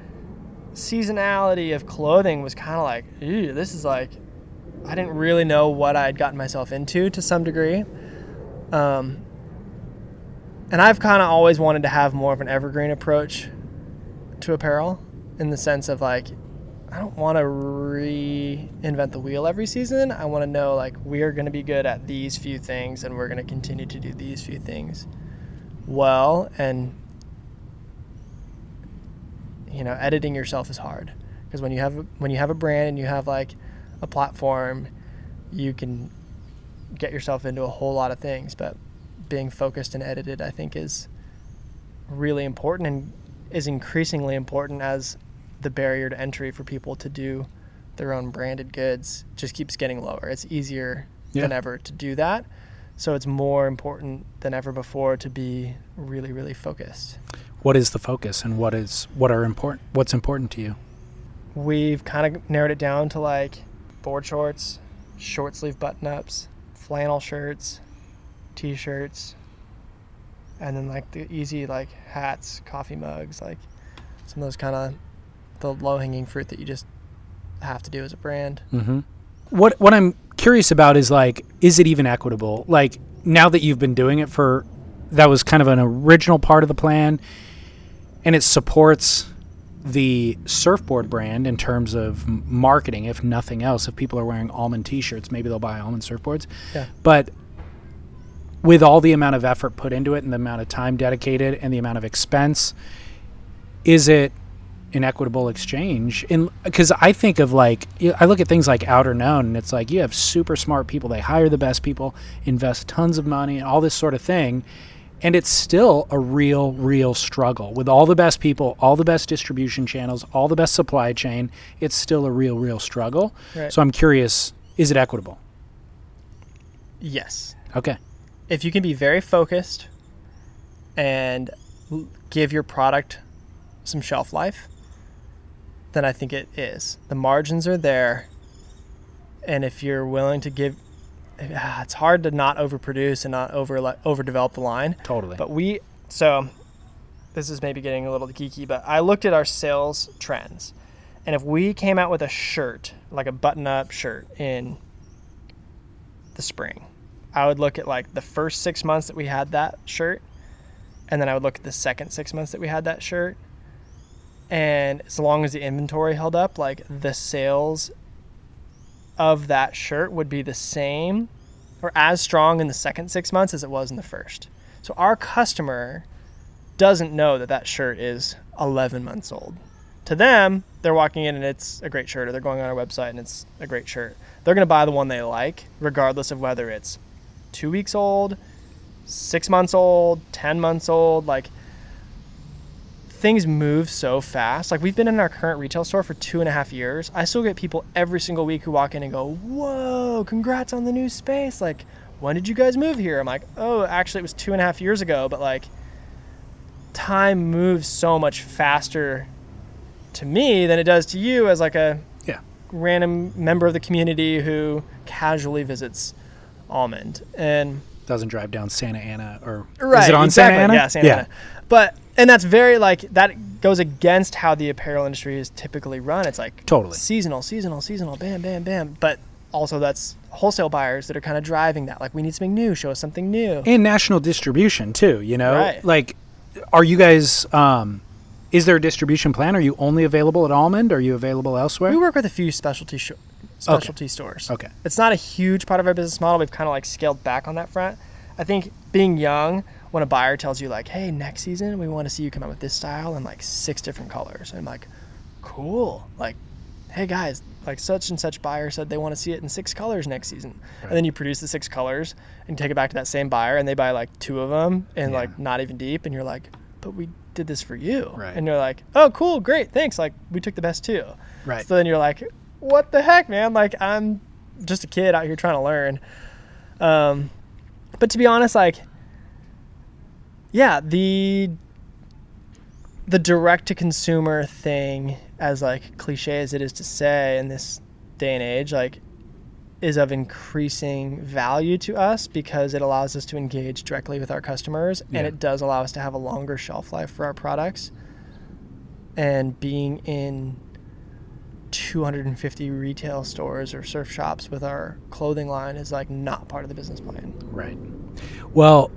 seasonality of clothing was kind of like, ew, this is like, I didn't really know what I'd gotten myself into to some degree. Um, and I've kind of always wanted to have more of an evergreen approach to apparel in the sense of like, I don't want to reinvent the wheel every season. I want to know like we are going to be good at these few things and we're going to continue to do these few things well and you know editing yourself is hard because when you have when you have a brand and you have like a platform you can get yourself into a whole lot of things but being focused and edited i think is really important and is increasingly important as the barrier to entry for people to do their own branded goods just keeps getting lower it's easier than ever to do that so it's more important than ever before to be really really focused What is the focus, and what is what are important? What's important to you? we've kind of narrowed it down to like board shorts, short sleeve button ups, flannel shirts, t shirts, and then like the easy like hats, coffee mugs, like some of those kind of the low hanging fruit that you just have to do as a brand. Mm-hmm. what what I'm curious about is like, is it even equitable? Like now that you've been doing it for, that was kind of an original part of the plan, and it supports the surfboard brand in terms of marketing. If nothing else, if people are wearing almond T-shirts, maybe they'll buy almond surfboards. Yeah. But with all the amount of effort put into it and the amount of time dedicated and the amount of expense, is it an equitable exchange? In because I think of like i look at things like Outerknown, and it's like you have super smart people. They hire the best people, invest tons of money, and all this sort of thing. And it's still a real, real struggle with all the best people, all the best distribution channels, all the best supply chain. It's still a real, real struggle. Right. So I'm curious: is it equitable? Yes. Okay. if you can be very focused and give your product some shelf life, then I think it is. The margins are there. And if you're willing to give, ah, it's hard to not overproduce and not over overdevelop the line. Totally. But we, so this is maybe getting a little geeky, but I looked at our sales trends. And if we came out with a shirt, like a button up shirt in the spring, I would look at like the first six months that we had that shirt. And then I would look at the second six months that we had that shirt. And as long as the inventory held up, like the sales of that shirt would be the same or as strong in the second six months as it was in the first. So our customer doesn't know that that shirt is 11 months old. To them, they're walking in and it's a great shirt, or they're going on our website and it's a great shirt. They're going to buy the one they like, regardless of whether it's two weeks old, six months old, 10 months old. Like, things move so fast. Like, we've been in our current retail store for two and a half years. I still get people every single week who walk in and go, Whoa, congrats on the new space. Like, when did you guys move here? I'm like, Oh, actually, it was two and a half years ago, but like, time moves so much faster to me than it does to you as like a Yeah. random member of the community who casually visits Almond. And Doesn't drive down Santa Ana or right, is it on exactly. Santa Ana? Yeah, Santa Ana. But and that's very like that goes against how the apparel industry is typically run. It's like Totally. seasonal, seasonal, seasonal, bam, bam, bam. But also that's wholesale buyers that are kind of driving that. Like we need something new, show us something new. and national distribution too. You know, Right. like, are you guys? Um, is there a distribution plan? Are you only available at Almond? Are you available elsewhere? We work with a few specialty sh- specialty stores. Okay. It's not a huge part of our business model. We've kind of like scaled back on that front. I think being young, when a buyer tells you like, "Hey, next season we want to see you come out with this style in like six different colors," I'm like, "Cool." Like, hey guys, like such and such buyer said they want to see it in six colors next season, and then you produce the six colors and take it back to that same buyer, and they buy like two of them and Yeah. like not even deep, and you're like, "But we did this for you," Right. and they're like, "Oh, cool, great, thanks." Like we took the best two. Right. So then you're like, what the heck, man? Like I'm just a kid out here trying to learn. Um, but to be honest, like, yeah, the the direct to consumer thing, as like cliche as it is to say in this day and age, like, is of increasing value to us because it allows us to engage directly with our customers, Yeah. and it does allow us to have a longer shelf life for our products. And being in 250 retail stores or surf shops with our clothing line is like not part of the business plan. Right. Well,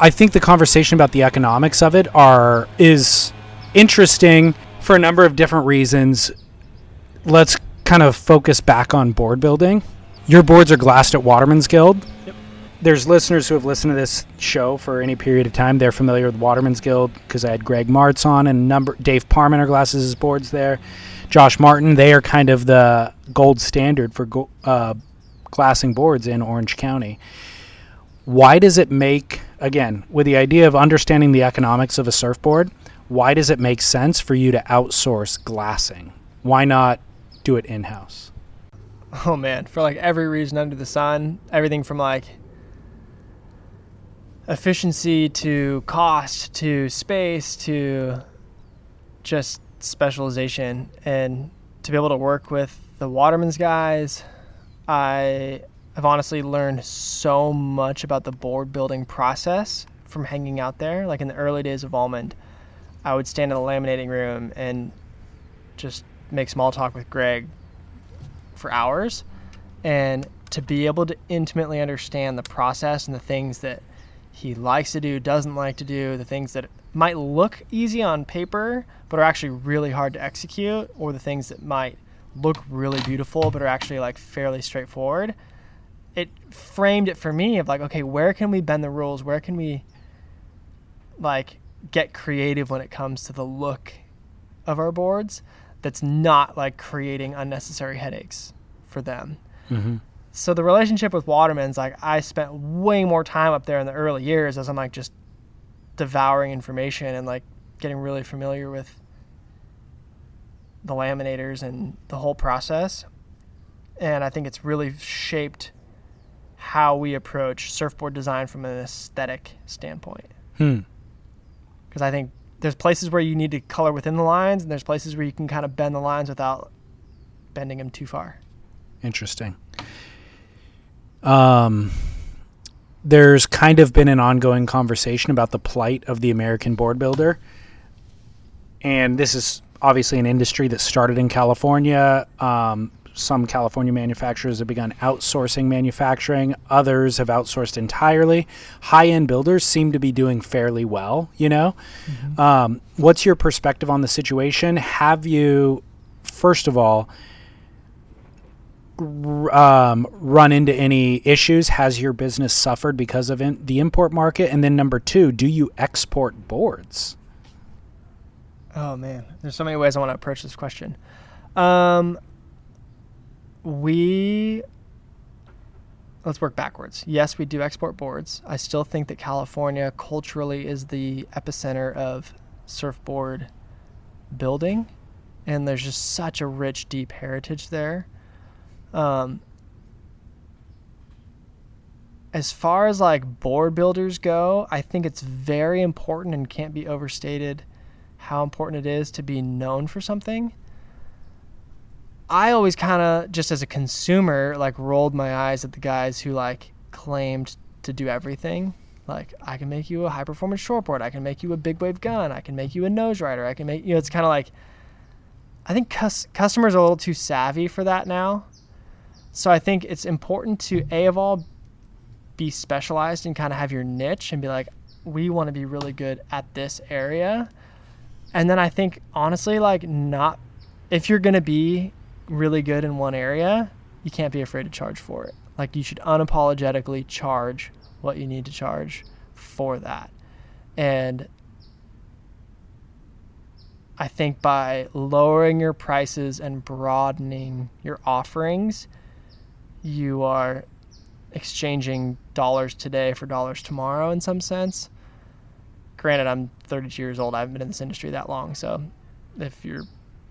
I think the conversation about the economics of it are is interesting for a number of different reasons. Let's kind of focus back on board building. Your boards are glassed at Waterman's Guild. Yep. There's listeners who have listened to this show for any period of time. They're familiar with Waterman's Guild because I had Greg Martz on and number Dave Parmenter glasses his boards there. Josh Martin, they are kind of the gold standard for go, uh, glassing boards in Orange County why does it make again with the idea of understanding the economics of a surfboard why does it make sense for you to outsource glassing? Why not do it in-house? Oh man, for like every reason under the sun, everything from like efficiency to cost to space to just specialization. And to be able to work with the Waterman's guys, I have honestly learned so much about the board building process from hanging out there. Like in the early days of Almond, I would stand in the laminating room and just make small talk with Greg for hours and to be able to intimately understand the process and the things that he likes to do, doesn't like to do, the things that might look easy on paper but are actually really hard to execute, or the things that might look really beautiful but are actually like fairly straightforward. It framed it for me of like, okay, where can we bend the rules? Where can we like get creative when it comes to the look of our boards that's not like creating unnecessary headaches for them. Mm-hmm. So the relationship with Waterman's like I spent way more time up there in the early years as I'm like just devouring information and like getting really familiar with the laminators and the whole process. And I think it's really shaped how we approach surfboard design from an aesthetic standpoint. Hmm. Because I think there's places where you need to color within the lines, and there's places where you can kind of bend the lines without bending them too far. Interesting. Um, there's kind of been an ongoing conversation about the plight of the American board builder. And this is obviously an industry that started in California. Um, some California manufacturers have begun outsourcing manufacturing. Others have outsourced entirely. High end builders seem to be doing fairly well, you know? Um, what's your perspective on the situation? Have you, first of all, um, run into any issues? Has your business suffered because of in- the import market? And then number two, do you export boards? Oh man, there's so many ways I want to approach this question. Um, we let's work backwards. Yes, we do export boards. I still think that California culturally is the epicenter of surfboard building, and there's just such a rich, deep heritage there. Um, as far as like board builders go, I think it's very important and can't be overstated how important it is to be known for something. I always kind of just as a consumer like rolled my eyes at the guys who like claimed to do everything. Like I can make you a high performance shortboard, I can make you a big wave gun, I can make you a nose rider, I can make you know it's kind of like I think cus- customers are a little too savvy for that now. So I think it's important to a of all be specialized and kind of have your niche and be like we want to be really good at this area. And then I think honestly like not if you're going to be really good in one area, you can't be afraid to charge for it. Like you should unapologetically charge what you need to charge for that. And I think by lowering your prices and broadening your offerings, you are exchanging dollars today for dollars tomorrow in some sense. Granted, I'm 32 years old. I haven't been in this industry that long. So if you're,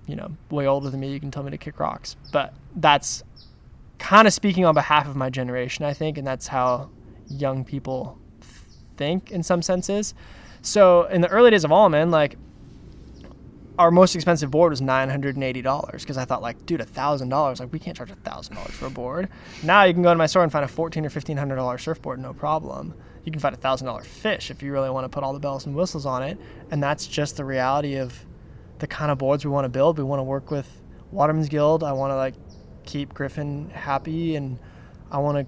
you know, way older than me, you can tell me to kick rocks. But that's kind of speaking on behalf of my generation, I think. And that's how young people think in some senses. So in the early days of Almond, like our most expensive board was nine hundred and eighty dollars because I thought like, dude, a thousand dollars, like we can't charge a thousand dollars for a board. Now you can go to my store and find a fourteen or fifteen hundred dollar surfboard, no problem. You can find a thousand dollar fish if you really want to put all the bells and whistles on it, and that's just the reality of the kind of boards we want to build. We want to work with Waterman's Guild. I want to like keep Griffin happy, and I want to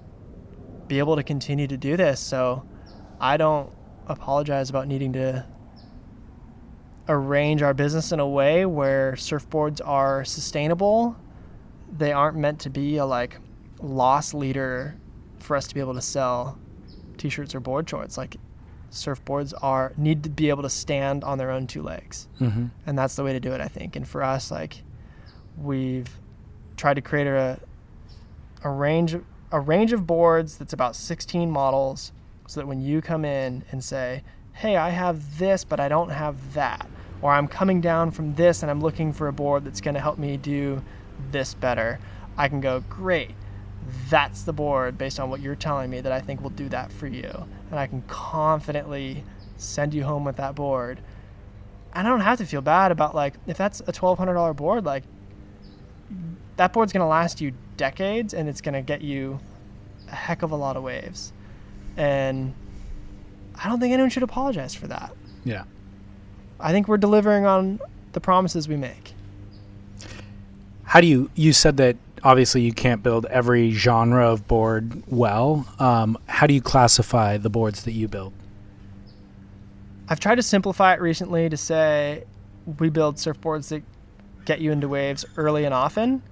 be able to continue to do this. So I don't apologize about needing to arrange our business in a way where surfboards are sustainable. They aren't meant to be a like loss leader for us to be able to sell t-shirts or board shorts. Like surfboards are need to be able to stand on their own two legs. Mm-hmm. And that's the way to do it, I think. And for us like we've tried to create a a range a range of boards that's about 16 models so that when you come in and say, "Hey, I have this, but I don't have that," or I'm coming down from this and I'm looking for a board that's going to help me do this better, I can go, "Great. That's the board based on what you're telling me that I think will do that for you." And I can confidently send you home with that board. And I don't have to feel bad about like if that's a $1200 board like that board's going to last you decades and it's going to get you a heck of a lot of waves. And I don't think anyone should apologize for that. Yeah. I think we're delivering on the promises we make. How do you? You said that obviously you can't build every genre of board well. Um, how do you classify the boards that you build? I've tried to simplify it recently to say we build surfboards that get you into waves early and often,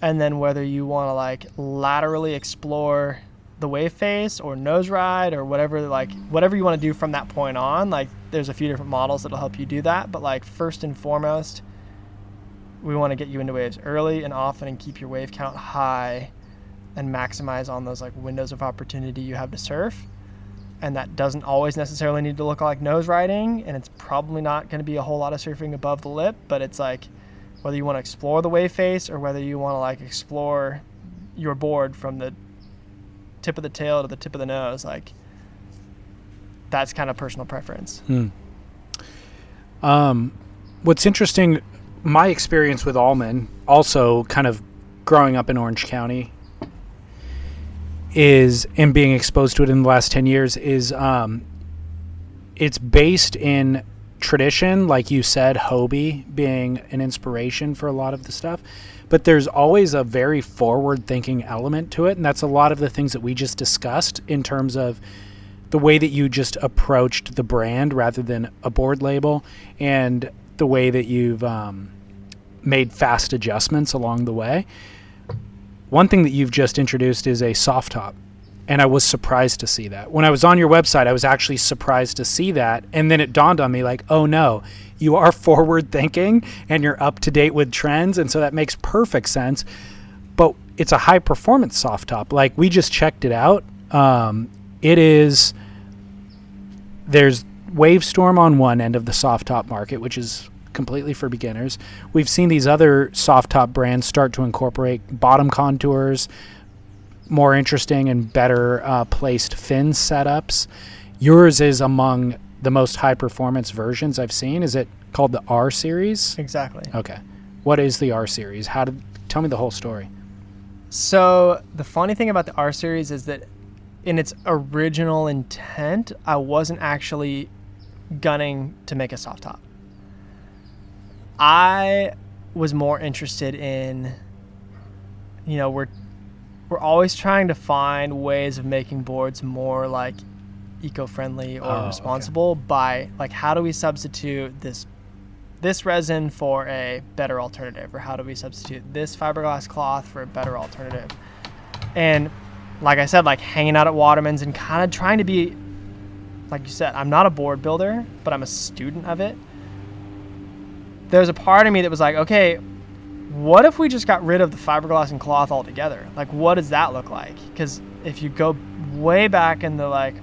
and then whether you want to like laterally explore the wave face or nose ride or whatever like whatever you want to do from that point on like there's a few different models that'll help you do that but like first and foremost we want to get you into waves early and often and keep your wave count high and maximize on those like windows of opportunity you have to surf. And that doesn't always necessarily need to look like nose riding and it's probably not going to be a whole lot of surfing above the lip but it's like whether you want to explore the wave face or whether you want to like explore your board from the tip of the tail to the tip of the nose like that's kind of personal preference. Um, what's interesting, my experience with Almond, also kind of growing up in Orange County, is and being exposed to it in the last ten years is um, it's based in tradition, like you said, Hobie being an inspiration for a lot of the stuff. But there's always a very forward thinking element to it. And that's a lot of the things that we just discussed in terms of the way that you just approached the brand rather than a board label and the way that you've um, made fast adjustments along the way. One thing that you've just introduced is a soft top. And I was surprised to see that. When I was on your website, I was actually surprised to see that. And then it dawned on me like, oh no, you are <laughs> forward thinking and you're up to date with trends. And so that makes perfect sense. But it's a high performance soft top. Like we just checked it out. Um, it is, there's Wavestorm on one end of the soft top market, which is completely for beginners. We've seen these other soft top brands start to incorporate bottom contours, more interesting and better uh, placed fin setups. Yours is among the most high performance versions I've seen. Is it called the R series? exactly Okay. What is the R series? How did tell me the whole story? So the funny thing about the R series is that in its original intent, I wasn't actually gunning to make a soft top. I was more interested in you know, we're we're always trying to find ways of making boards more like eco-friendly or Oh, okay. responsible by like how do we substitute this this resin for a better alternative? Or how do we substitute this fiberglass cloth for a better alternative? And like i said like hanging out at waterman's and kind of trying to be like you said i'm not a board builder but i'm a student of it there's a part of me that was like okay what if we just got rid of the fiberglass and cloth altogether? Like what does that look like? Because if you go way back in the like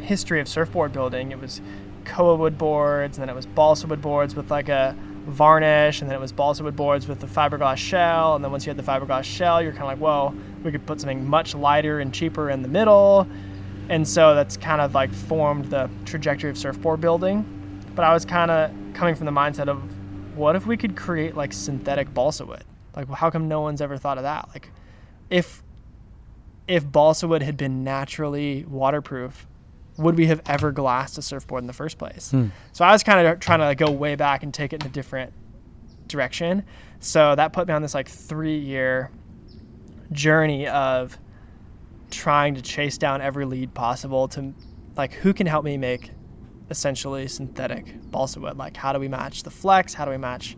history of surfboard building it was koa wood boards and then it was balsa wood boards with like a varnish and then it was balsa wood boards with the fiberglass shell and then once you had the fiberglass shell you're kind of like well we could put something much lighter and cheaper in the middle. And so that's kind of like formed the trajectory of surfboard building. But i was kind of coming from the mindset of what if we could create like synthetic balsa wood? Like how come no one's ever thought of that? Like if if balsa wood had been naturally waterproof would we have ever glassed a surfboard in the first place? Hmm. So i was kind of trying to like, go way back and take it in a different direction. So that put me on this like three year journey of trying to chase down every lead possible to like who can help me make essentially synthetic balsa wood. Like how do we match the flex? How do we match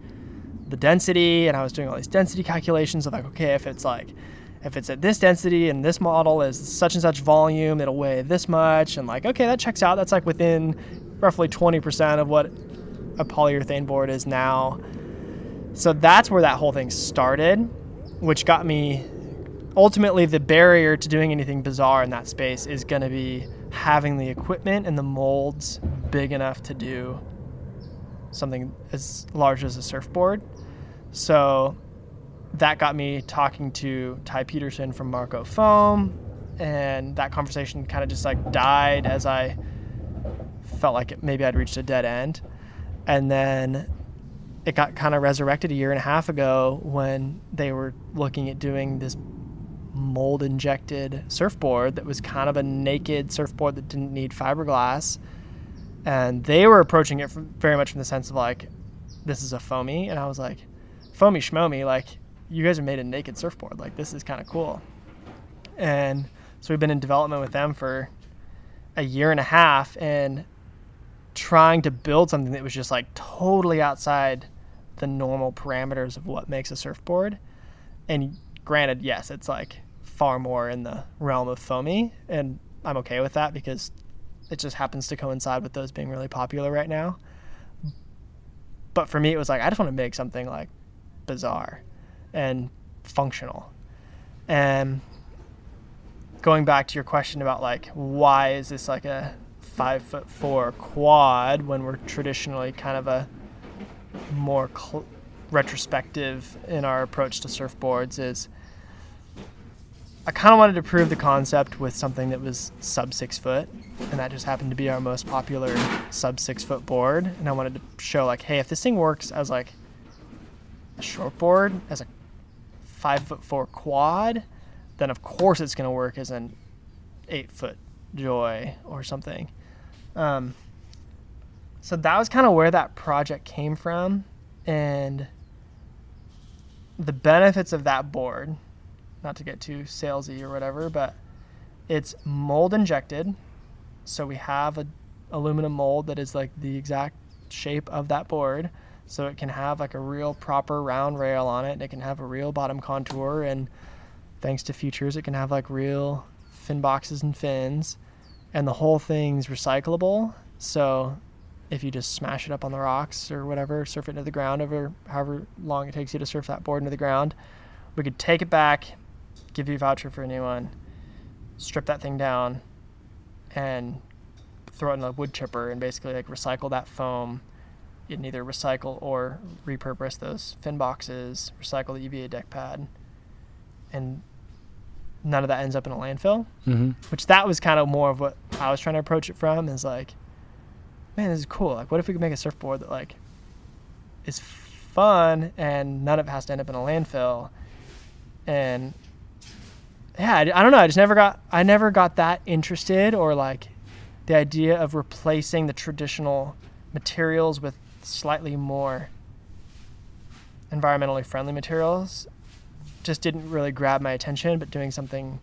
the density? And i was doing all these density calculations of like okay if it's like if it's at this density and this model is such and such volume it'll weigh this much. And like okay that checks out. That's like within roughly 20% of what a polyurethane board is now. So that's where that whole thing started which got me ultimately the barrier to doing anything bizarre in that space is going to be having the equipment and the molds big enough to do something as large as a surfboard. So that got me talking to Ty Peterson from Marko Foam, and that conversation kind of just like died as I felt like it, maybe I'd reached a dead end. And then it got kind of resurrected a year and a half ago when they were looking at doing this mold injected surfboard that was kind of a naked surfboard that didn't need fiberglass and they were approaching it from, very much from the sense of like this is a foamy and i was like foamy schmomy like you guys are made a naked surfboard. Like this is kind of cool. And so we've been in development with them for a year and a half and trying to build something that was just like totally outside the normal parameters of what makes a surfboard. And granted, yes, it's like far more in the realm of foamy, and I'm okay with that because it just happens to coincide with those being really popular right now. But for me, it was like I just want to make something like bizarre and functional. And going back to your question about like why is this like a five foot four quad when we're traditionally kind of a more cl- retrospective in our approach to surfboards is I kind of wanted to prove the concept with something that was sub six foot, and that just happened to be our most popular sub six foot board. And I wanted to show like, hey, if this thing works as like a short board, as a five foot four quad, then of course it's going to work as an eight foot joy or something. Um, so that was kind of where that project came from, and the benefits of that board not to get too salesy or whatever, but it's mold injected. So we have a aluminum mold that is like the exact shape of that board. So it can have like a real proper round rail on it and it can have a real bottom contour and thanks to Futures it can have like real fin boxes and fins and the whole thing's recyclable. So if you just smash it up on the rocks or whatever, surf it into the ground over however long it takes you to surf that board into the ground, we could take it back, give you a voucher for a new one, strip that thing down, and throw it in a wood chipper and basically like recycle that foam. You can either recycle or repurpose those fin boxes, recycle the EVA deck pad, and none of that ends up in a landfill. Mm-hmm. Which that was kind of more of what I was trying to approach it from is like, man, this is cool. Like, what if we could make a surfboard that like is fun and none of it has to end up in a landfill, and yeah, I, I don't know. I just never got I never got that interested or like the idea of replacing the traditional materials with slightly more environmentally friendly materials just didn't really grab my attention, but doing something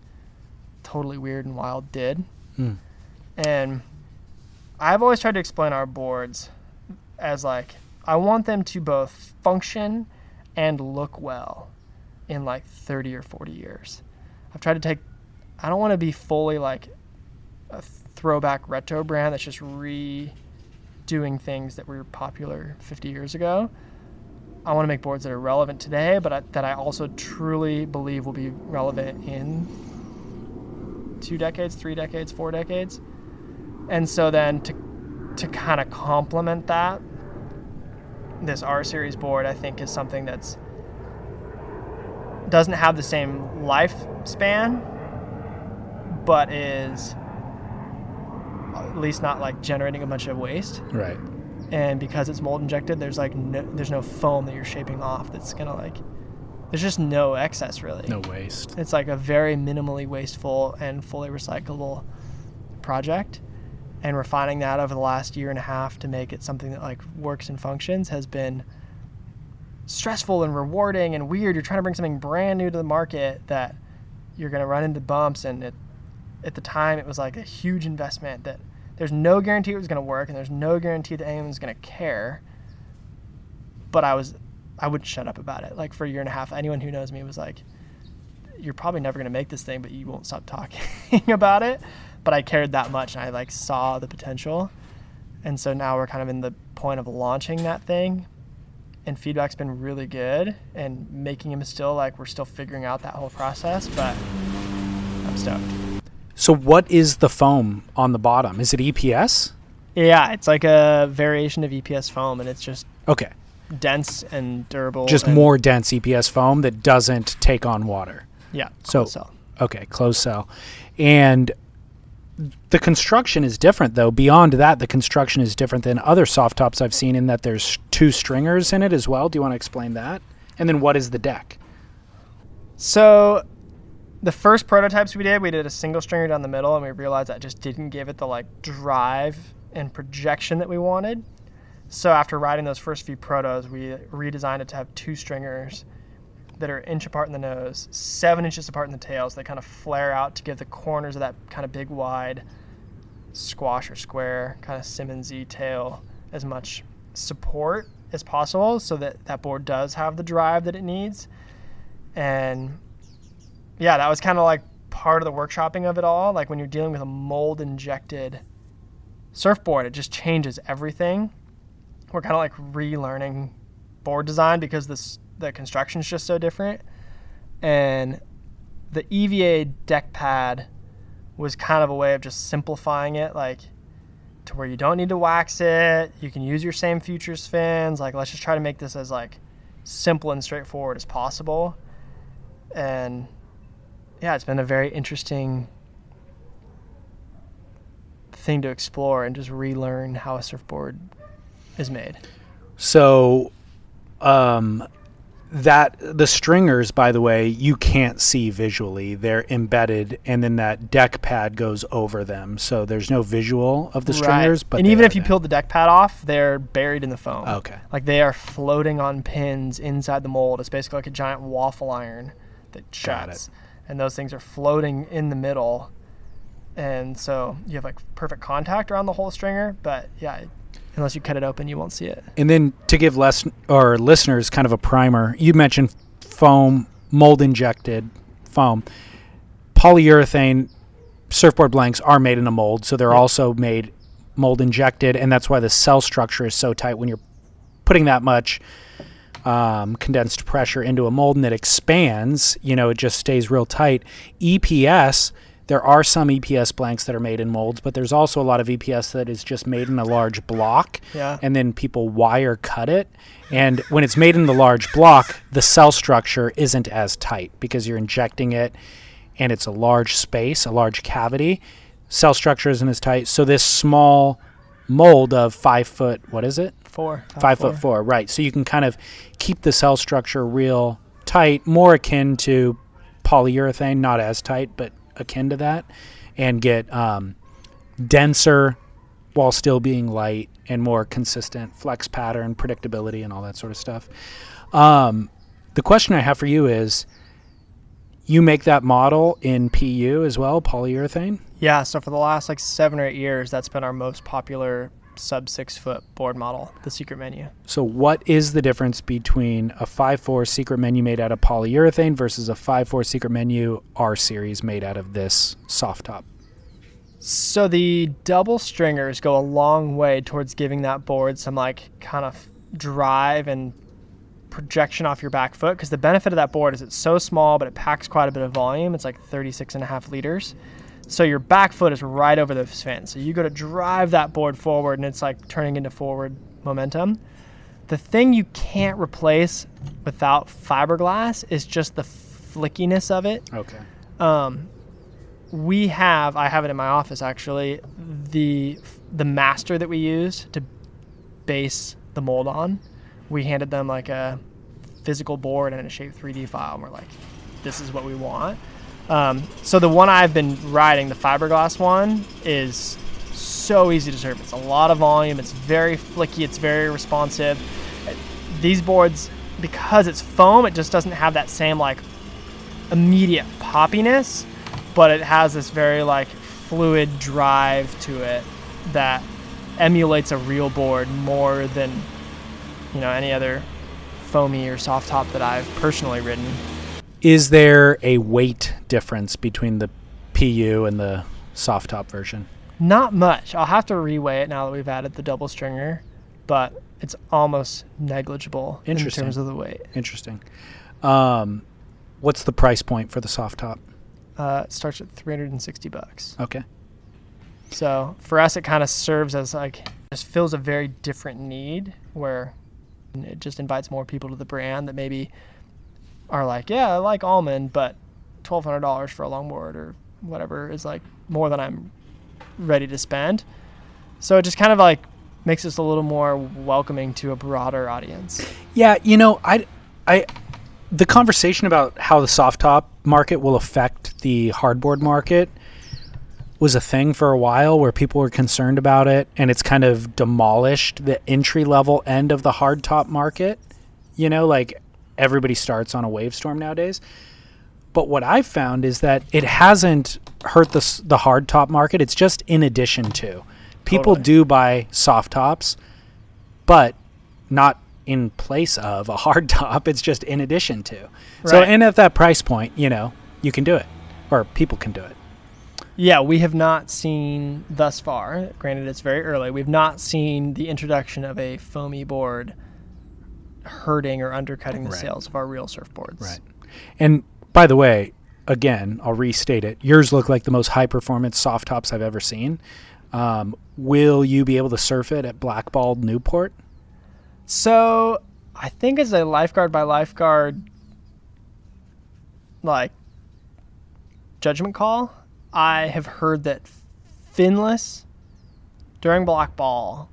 totally weird and wild did. Hmm. And I've always tried to explain our boards as like I want them to both function and look well in like 30 or 40 years. I've tried to take. I don't want to be fully like a throwback retro brand that's just redoing things that were popular 50 years ago. I want to make boards that are relevant today, but I, that I also truly believe will be relevant in two decades, three decades, four decades. And so then to to kind of complement that, this R series board I think is something that's doesn't have the same lifespan, but is at least not like generating a bunch of waste. Right. And because it's mold injected, there's like no, there's no foam that you're shaping off that's gonna like. There's just no excess really. No waste. It's like a very minimally wasteful and fully recyclable project. And refining that over the last year and a half to make it something that like works and functions has been stressful and rewarding and weird. You're trying to bring something brand new to the market that you're going to run into bumps. And it, at the time, it was like a huge investment that there's no guarantee it was going to work and there's no guarantee that anyone's going to care. But I was, I wouldn't shut up about it. Like for a year and a half, anyone who knows me was like, you're probably never going to make this thing, but you won't stop talking <laughs> about it. But I cared that much and I like saw the potential. And so now we're kind of in the point of launching that thing and feedback's been really good and making him still like we're still figuring out that whole process but i'm stoked So, what is the foam on the bottom? Is it EPS? yeah it's like a variation of eps foam and it's just Okay. dense and durable Just and- more dense EPS foam that doesn't take on water. yeah So- so Okay, closed cell. And the construction is different though. Beyond that, the construction is different than other soft tops I've seen in that there's two stringers in it as well. Do you want to explain that? And then what is the deck? so the first prototypes we did we did a single stringer down the middle and we realized that just didn't give it the like drive and projection that we wanted so after writing those first few protos we redesigned it to have two stringers that are inch apart in the nose, seven inches apart in the tails. They kind of flare out to give the corners of that kind of big, wide squash or square kind of Simmonsy tail as much support as possible, so that that board does have the drive that it needs. And yeah, that was kind of like part of the workshopping of it all. Like when you're dealing with a mold injected surfboard, it just changes everything. We're kind of like relearning board design because this the construction is just so different. And the EVA deck pad was kind of a way of just simplifying it, like to where you don't need to wax it. You can use your same futures fins. Like let's just try to make this as like simple and straightforward as possible. And yeah, it's been a very interesting thing to explore and just relearn how a surfboard is made. So, um, that the stringers, by the way, you can't see visually. They're embedded, and then that deck pad goes over them. So there's no visual of the stringers. Right. But and even if you there. peel the deck pad off, they're buried in the foam. okay, Like they are floating on pins inside the mold. It's basically like a giant waffle iron that Got shuts. And those things are floating in the middle. And so you have like perfect contact around the whole stringer, but yeah, unless you cut it open, you won't see it. and then to give less or listeners kind of a primer, you mentioned foam, mold injected foam, polyurethane surfboard blanks are made in a mold, so they're also made mold injected, and that's why the cell structure is so tight when you're putting that much um, condensed pressure into a mold and it expands. You know, it just stays real tight. EPS. There are some EPS blanks that are made in molds, but there's also a lot of EPS that is just made in a large block Yeah. and then people wire cut it. And when it's made in the large block, the cell structure isn't as tight because you're injecting it and it's a large space, a large cavity. Cell structure isn't as tight. So this small mold of five foot, what is it? Four. Five foot four, right. So you can kind of keep the cell structure real tight, more akin to polyurethane, not as tight, but akin to that, and get um, denser while still being light and more consistent flex pattern, predictability, and all that sort of stuff. Um, the question I have for you is you make that model in PU as well, polyurethane? Yeah, so for the last like seven or eight years, that's been our most popular sub six foot board model, the secret menu. So, what is the difference between a 5.4 secret menu made out of polyurethane versus a 5.4 secret menu R series made out of this soft top? So the double stringers go a long way towards giving that board some like kind of drive and projection off your back foot because the benefit of that board is it's so small but it packs quite a bit of volume. It's like 36 and a half liters. So your back foot is right over the fin. So you go to drive that board forward and it's like turning into forward momentum. The thing you can't replace without fiberglass is just the flickiness of it Okay. um, we have I have it in my office actually the the master that we use to base the mold on. We handed them like a physical board and a shape 3D file, and we're like, this is what we want. Um, so the one I've been riding, the fiberglass one, is so easy to surf. It's a lot of volume. It's very flicky. It's very responsive. These boards, because it's foam, it just doesn't have that same like immediate poppiness, but it has this very like fluid drive to it that emulates a real board more than you know any other foamy or soft top that I've personally ridden. Is there a weight difference between the PU and the soft top version? Not much. I'll have to reweigh it now that we've added the double stringer, but it's almost negligible in terms of the weight. Interesting. Um, what's the price point for the soft top? Uh, it starts at 360 bucks. Okay. So for us, it kind of serves as like just fills a very different need where it just invites more people to the brand that maybe are like, yeah, I like almond, but twelve hundred dollars for a longboard or whatever is like more than I'm ready to spend. So it just kind of like makes us a little more welcoming to a broader audience. Yeah, you know, I, I, the conversation about how the soft top market will affect the hardboard market was a thing for a while where people were concerned about it, and it's kind of demolished the entry level end of the hard top market. You know, like everybody starts on a wave storm nowadays. But what I've found is that it hasn't hurt the the hard top market. It's just in addition to. People Totally. do buy soft tops, but not in place of a <laughs> hard top. It's just in addition to. So, and at that price point, you know, you can do it, or people can do it. Yeah, we have not seen thus far. Granted, it's very early. We've not seen the introduction of a foamy board hurting or undercutting the Right. sales of our real surfboards. Right. And by the way, again, I'll restate it. Yours look like the most high performance soft tops I've ever seen. Um, will you be able to surf it at Blackballed Newport? So I think as a lifeguard by lifeguard, like judgment call, I have heard that finless during black ball,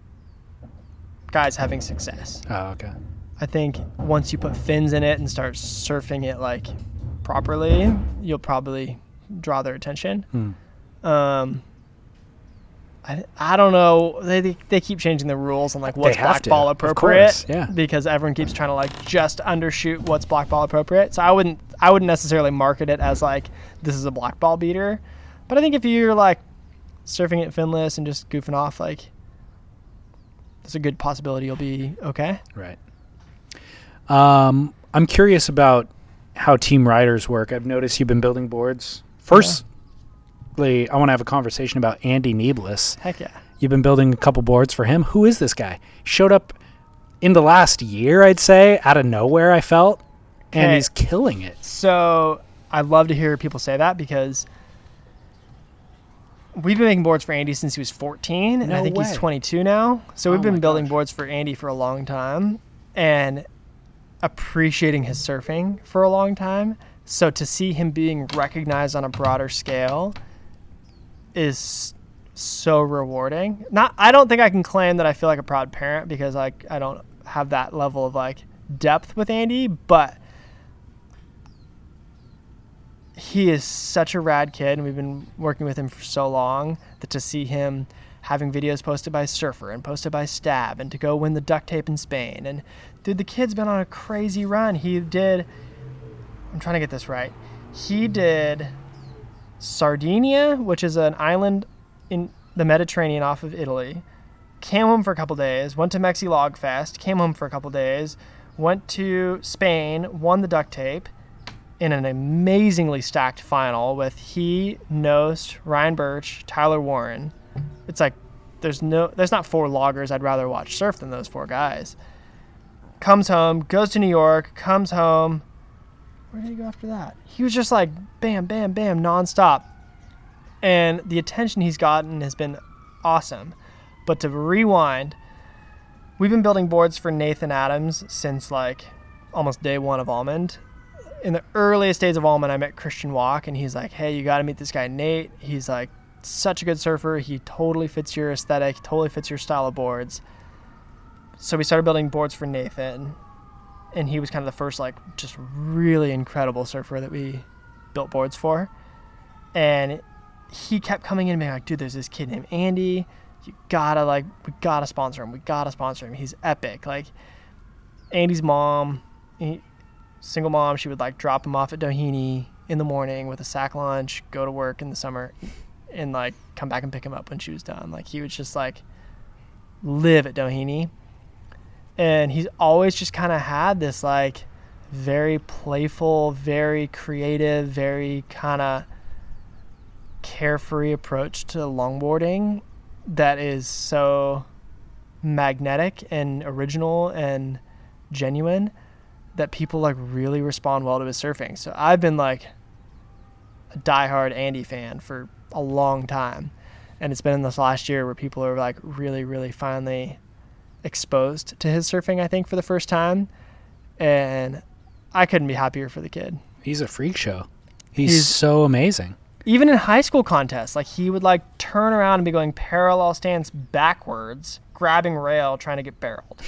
guys having success. Oh, okay. I think once you put fins in it and start surfing it like properly, you'll probably draw their attention. Hmm. Um, I, I don't know. They, they keep changing the rules on like what's black to, ball appropriate. course, yeah. Because everyone keeps trying to like just undershoot what's black ball appropriate. So I wouldn't I wouldn't necessarily market it as like this is a black ball beater. But I think if you're like surfing it finless and just goofing off, like there's a good possibility you'll be okay. Right. Um, I'm curious about how team riders work. I've noticed you've been building boards. Firstly, I want to have a conversation about Andy Nieblas. Heck yeah. You've been building a couple boards for him. Who is this guy? Showed up in the last year, I'd say, out of nowhere, I felt, and Okay. he's killing it. So I love to hear people say that because we've been making boards for Andy since he was 14, and I No think he's 22 now. So Oh we've been building gosh. boards for Andy for a long time and appreciating his surfing for a long time. So to see him being recognized on a broader scale is so rewarding. Not I don't think I can claim that I feel like a proud parent because like I don't have that level of like depth with Andy, but he is such a rad kid and we've been working with him for so long that to see him having videos posted by Surfer and posted by Stab and to go win the duct tape in Spain and dude the kid's been on a crazy run. He did I'm trying to get this right. He did Sardinia, which is an island in the Mediterranean off of Italy. Came home for a couple days, went to Mexi Log Fest, came home for a couple days, went to Spain, won the duct tape in an amazingly stacked final with he, Nost, Ryan Burch, Tyler Warren. It's like there's no there's not four loggers I'd rather watch surf than those four guys. Comes home, goes to New York, comes home. Where did he go after that? He was just like bam, bam, bam, nonstop. And the attention he's gotten has been awesome. But to rewind, we've been building boards for Nathan Adams since like almost day one of Almond. In the earliest days of Almond, I met Christian Wach, and he's like, "Hey, you got to meet this guy Nate. He's like such a good surfer. He totally fits your aesthetic, totally fits your style of boards." So we started building boards for Nathan, and he was kind of the first like just really incredible surfer that we built boards for. And he kept coming in and being like, dude, there's this kid named Andy. You gotta like, we gotta sponsor him. We gotta sponsor him. He's epic. Like, Andy's mom, single mom, she would like drop him off at Doheny in the morning with a sack lunch, go to work in the summer, and like come back and pick him up when she was done. Like he would just like live at Doheny, and he's always just kind of had this like very playful, very creative, very kind of carefree approach to longboarding that is so magnetic and original and genuine that people like really respond well to his surfing. So I've been like a diehard Andy fan for a long time. And it's been in this last year where people are like really, really finally exposed to his surfing, I think, for the first time. And I couldn't be happier for the kid. He's a freak show. He's, He's- so amazing. even in high school contests, like he would like turn around and be going parallel stance backwards, grabbing rail, trying to get barreled.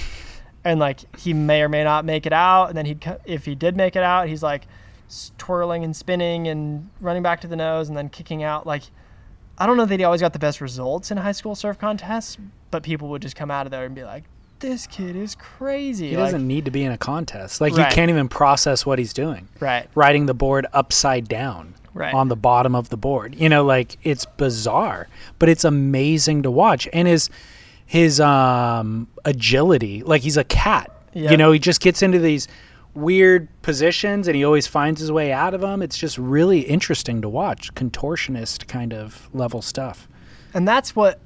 And like he may or may not make it out, and then he'd if he did make it out, he's like twirling and spinning and running back to the nose and then kicking out. Like I don't know that he always got the best results in high school surf contests, but people would just come out of there and be like, this kid is crazy. He Like, doesn't need to be in a contest. Like Right. you can't even process what he's doing. right, Riding the board upside down right. on the bottom of the board. You know, like it's bizarre, but it's amazing to watch. And his his um agility, like he's a cat. Yeah. You know, he just gets into these weird positions and he always finds his way out of them. It's just really interesting to watch. Contortionist kind of level stuff. and that's what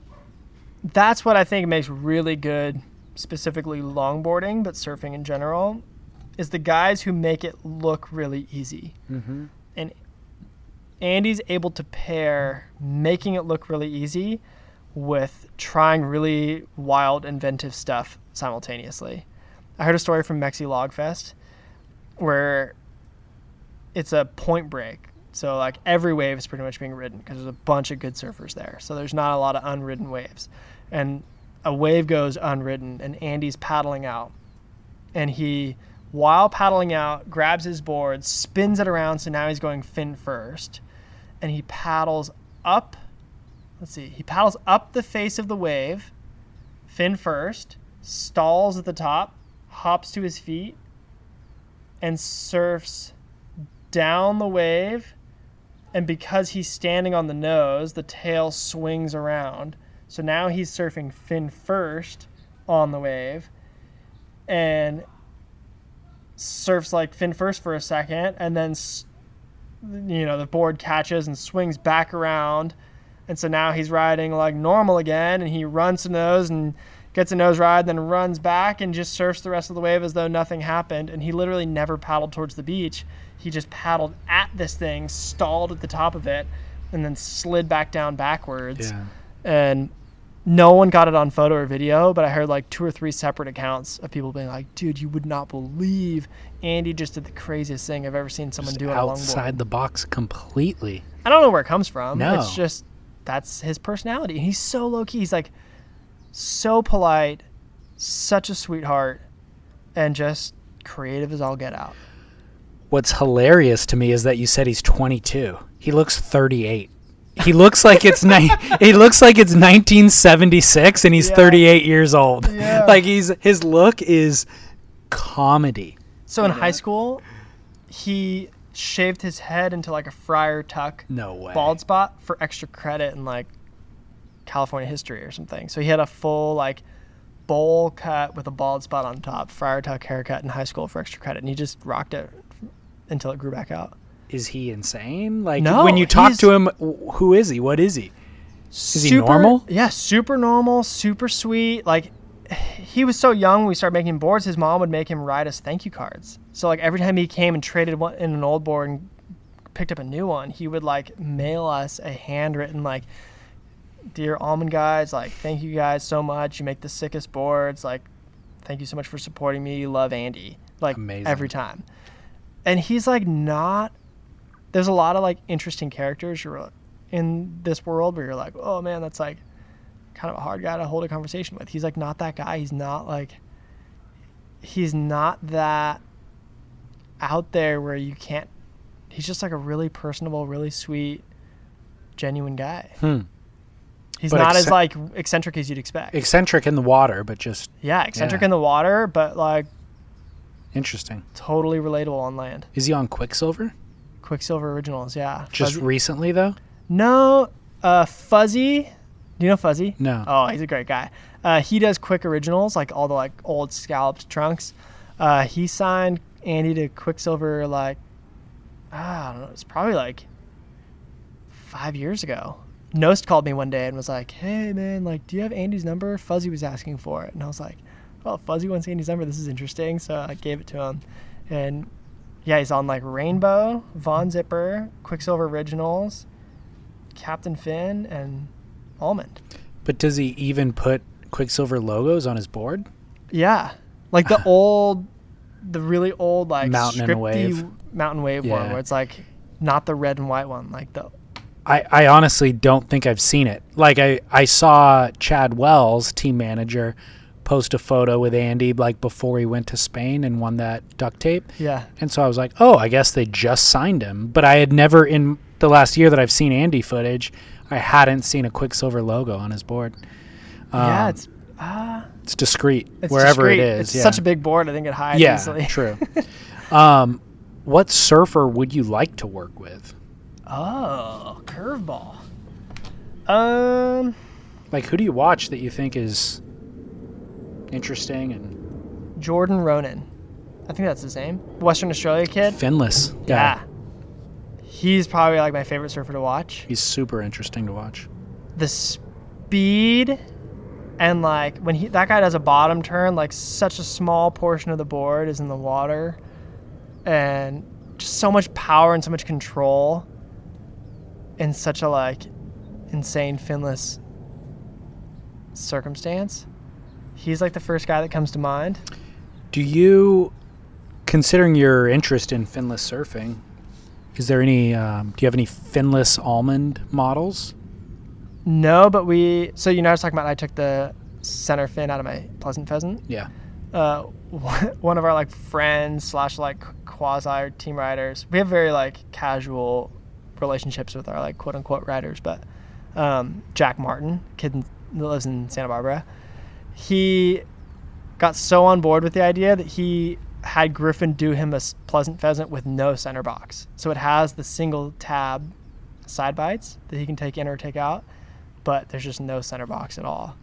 that's what I think makes really good, specifically longboarding, but surfing in general, is the guys who make it look really easy. Mm-hmm. And Andy's able to pair making it look really easy with trying really wild, inventive stuff simultaneously. I heard a story from Mexi Logfest where it's a point break. So like every wave is pretty much being ridden because there's a bunch of good surfers there. So there's not a lot of unridden waves. And a wave goes unridden and Andy's paddling out. And he while paddling out grabs his board, spins it around so now he's going fin first. And he paddles up let's see, he paddles up the face of the wave, fin first, stalls at the top, hops to his feet, and surfs down the wave. And because he's standing on the nose, the tail swings around. So now he's surfing fin first on the wave and surfs like fin first for a second. And then, you know, the board catches and swings back around. And so now he's riding like normal again. And he runs to nose and gets a nose ride, then runs back and just surfs the rest of the wave as though nothing happened. And he literally never paddled towards the beach. He just paddled at this thing, stalled at the top of it, and then slid back down backwards. Yeah. And no one got it on photo or video, but I heard like two or three separate accounts of people being like, dude, you would not believe Andy just did the craziest thing I've ever seen someone Just do on a longboard. outside the box completely. I don't know where it comes from. No. It's just that's his personality. And he's so low key. He's like so polite, such a sweetheart, and just creative as all get out. What's hilarious to me is that you said he's 22. He looks 38. He looks like it's ni- <laughs> he looks like it's 1976 and he's Yeah. 38 years old. Yeah. Like he's his look is comedy. So in high school, he shaved his head into like a friar tuck No way. bald spot for extra credit and like California history or something. So he had a full like bowl cut with a bald spot on top, friar tuck haircut in high school for extra credit, and he just rocked it until it grew back out. Is he insane? Like No, when you talk to him, who is he? What is he? Is he Super- normal? Yeah, super normal, super sweet. Like he was so young when we started making boards, his mom would make him write us thank you cards. So like every time he came and traded one in an old board and picked up a new one, he would like mail us a handwritten like dear almond guys, like thank you guys so much. You make the sickest boards. Like thank you so much for supporting me. Love Andy. Like Amazing. every time. And he's like not there's a lot of like interesting characters you're in this world where you're like, oh man, that's like kind of a hard guy to hold a conversation with. He's like not that guy. He's not like he's not that out there where you can't he's just like a really personable, really sweet, genuine guy. Hmm. He's But not as like eccentric as you'd expect. Eccentric in the water, but just yeah, eccentric yeah. in the water, but like interesting. totally relatable on land. Is he on Quiksilver? Quiksilver originals, yeah. Just Fuzzy- recently though? No, uh, Fuzzy. Do you know Fuzzy? No. Oh, he's a great guy. Uh, he does quick originals, like all the like old scalloped trunks. Uh, he signed Andy to Quiksilver like ah, I don't know. It's probably like five years ago. Nost called me one day and was like, "Hey man, like, do you have Andy's number?" Fuzzy was asking for it, and I was like, "Oh, Fuzzy wants Andy's number. This is interesting." So I gave it to him, and yeah, he's on like Rainbow, Von Zipper, Quiksilver Originals, Captain Fin, and Almond. But does he even put Quiksilver logos on his board? Yeah, like the <sighs> old, the really old like Mountain and scripty Wave. mountain wave one, where it's like not the red and white one, like the I, I honestly don't think I've seen it. Like I, I saw Chad Wells, team manager, post a photo with Andy like before he went to Spain and won that duct tape. yeah. And so I was like, oh, I guess they just signed him. But I had never in the last year that I've seen Andy footage, I hadn't seen a Quiksilver logo on his board. yeah, Um, it's uh, It's discreet It's wherever discreet. it is. It's yeah. such a big board. I think it hides yeah, easily. true. <laughs> um, what surfer would you like to work with? Oh, curveball. Um, Like, who do you watch that you think is interesting and Jordan Ronan. I think that's his name. Western Australia kid. finless? guy? Yeah. He's probably like my favorite surfer to watch. he's super interesting to watch. The speed and like when he that guy does a bottom turn, like such a small portion of the board is in the water and just so much power and so much control in such a like insane finless circumstance. He's like the first guy that comes to mind. Do you, considering your interest in finless surfing, is there any? Um, do you have any finless almond models? No, but we. So you know, I was talking about I took the center fin out of my pleasant pheasant. Yeah. Uh, <laughs> one of our like friends slash like quasi team riders. We have very like casual relationships with our like quote unquote writers, but um, Jack Martin, kid that lives in Santa Barbara, he got so on board with the idea that he had Griffin do him a pleasant pheasant with no center box. So it has the single tab side bites that he can take in or take out, but there's just no center box at all.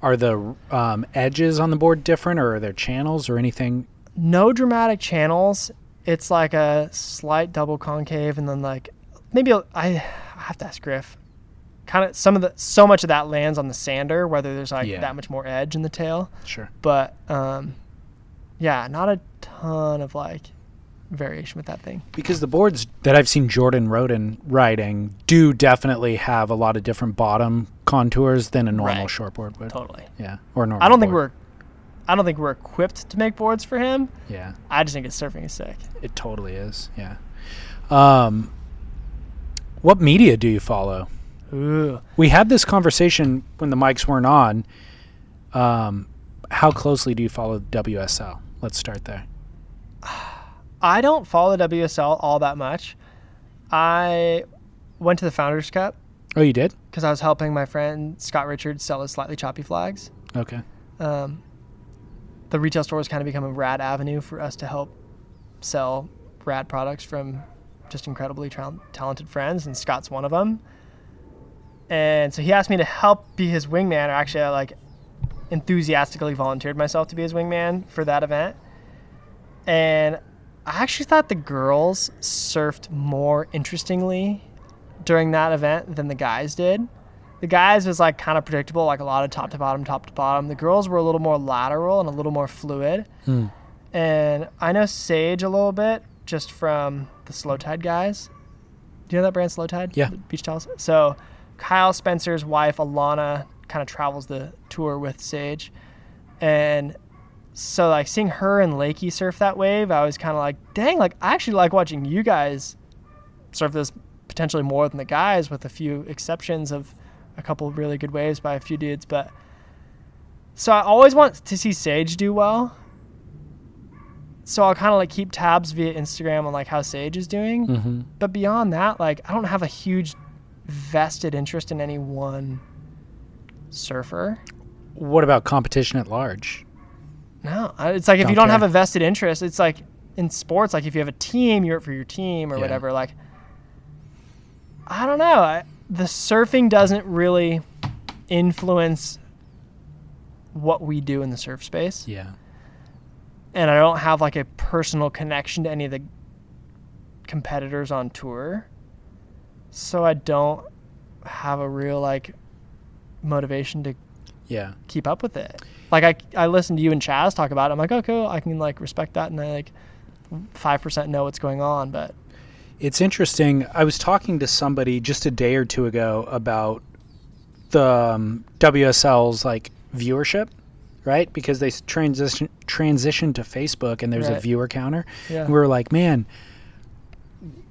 Are the um, edges on the board different, or are there channels or anything? no dramatic channels. It's like a slight double concave, and then like maybe I I have to ask Griff. Kind of some of the so much of that lands on the sander, whether there's like Yeah. that much more edge in the tail. Sure. But um, yeah, not a ton of like variation with that thing. Because the boards that I've seen Jordan Roden riding do definitely have a lot of different bottom contours than a normal Right. shortboard would. Totally. Yeah. Or normal. I don't think we're I don't think we're equipped to make boards for him. Yeah. I just think his surfing is sick. It totally is. Yeah. Um, what media do you follow? Ooh. We had this conversation when the mics weren't on. Um, how closely do you follow WSL? Let's start there. I don't follow WSL all that much. I went to the Founders Cup Oh, you did? because I was helping my friend Scott Richards sell his slightly choppy flags. Okay. Um, the retail store has kind of become a rad avenue for us to help sell rad products from just incredibly tal- talented friends, and Scott's one of them. And so he asked me to help be his wingman, or actually, I like enthusiastically volunteered myself to be his wingman for that event. And I actually thought the girls surfed more interestingly during that event than the guys did. The guys was like kind of predictable, like a lot of top to bottom, top to bottom. The girls were a little more lateral and a little more fluid. Hmm. And I know Sage a little bit just from the Slow Tide guys. Do you know that brand Slow Tide? Yeah. The beach towels. So Kyle Spencer's wife Alana kind of travels the tour with Sage, and so like seeing her and Lakey surf that wave, I was kind of like, dang, like I actually like watching you guys surf this potentially more than the guys, with a few exceptions of a couple of really good waves by a few dudes. But so I always want to see Sage do well. So I'll kind of like keep tabs via Instagram on like how Sage is doing. Mm-hmm. But beyond that, like I don't have a huge vested interest in any one surfer. What about competition at large? No, it's like if Don't you don't have a vested interest, it's like in sports, like if you have a team, you're it for your team or Yeah. whatever. Like, I don't know. I, the surfing doesn't really influence what we do in the surf space, Yeah. And I don't have like a personal connection to any of the competitors on tour, so I don't have a real like motivation to Yeah. keep up with it. Like I, I listened to you and Chas talk about it. I'm like, oh, cool. I can like respect that, and I like five percent know what's going on. But It's interesting. I was talking to somebody just a day or two ago about the um, WSL's like viewership, right? Because they transition transition to Facebook and there's a viewer counter. yeah, And we were like, man,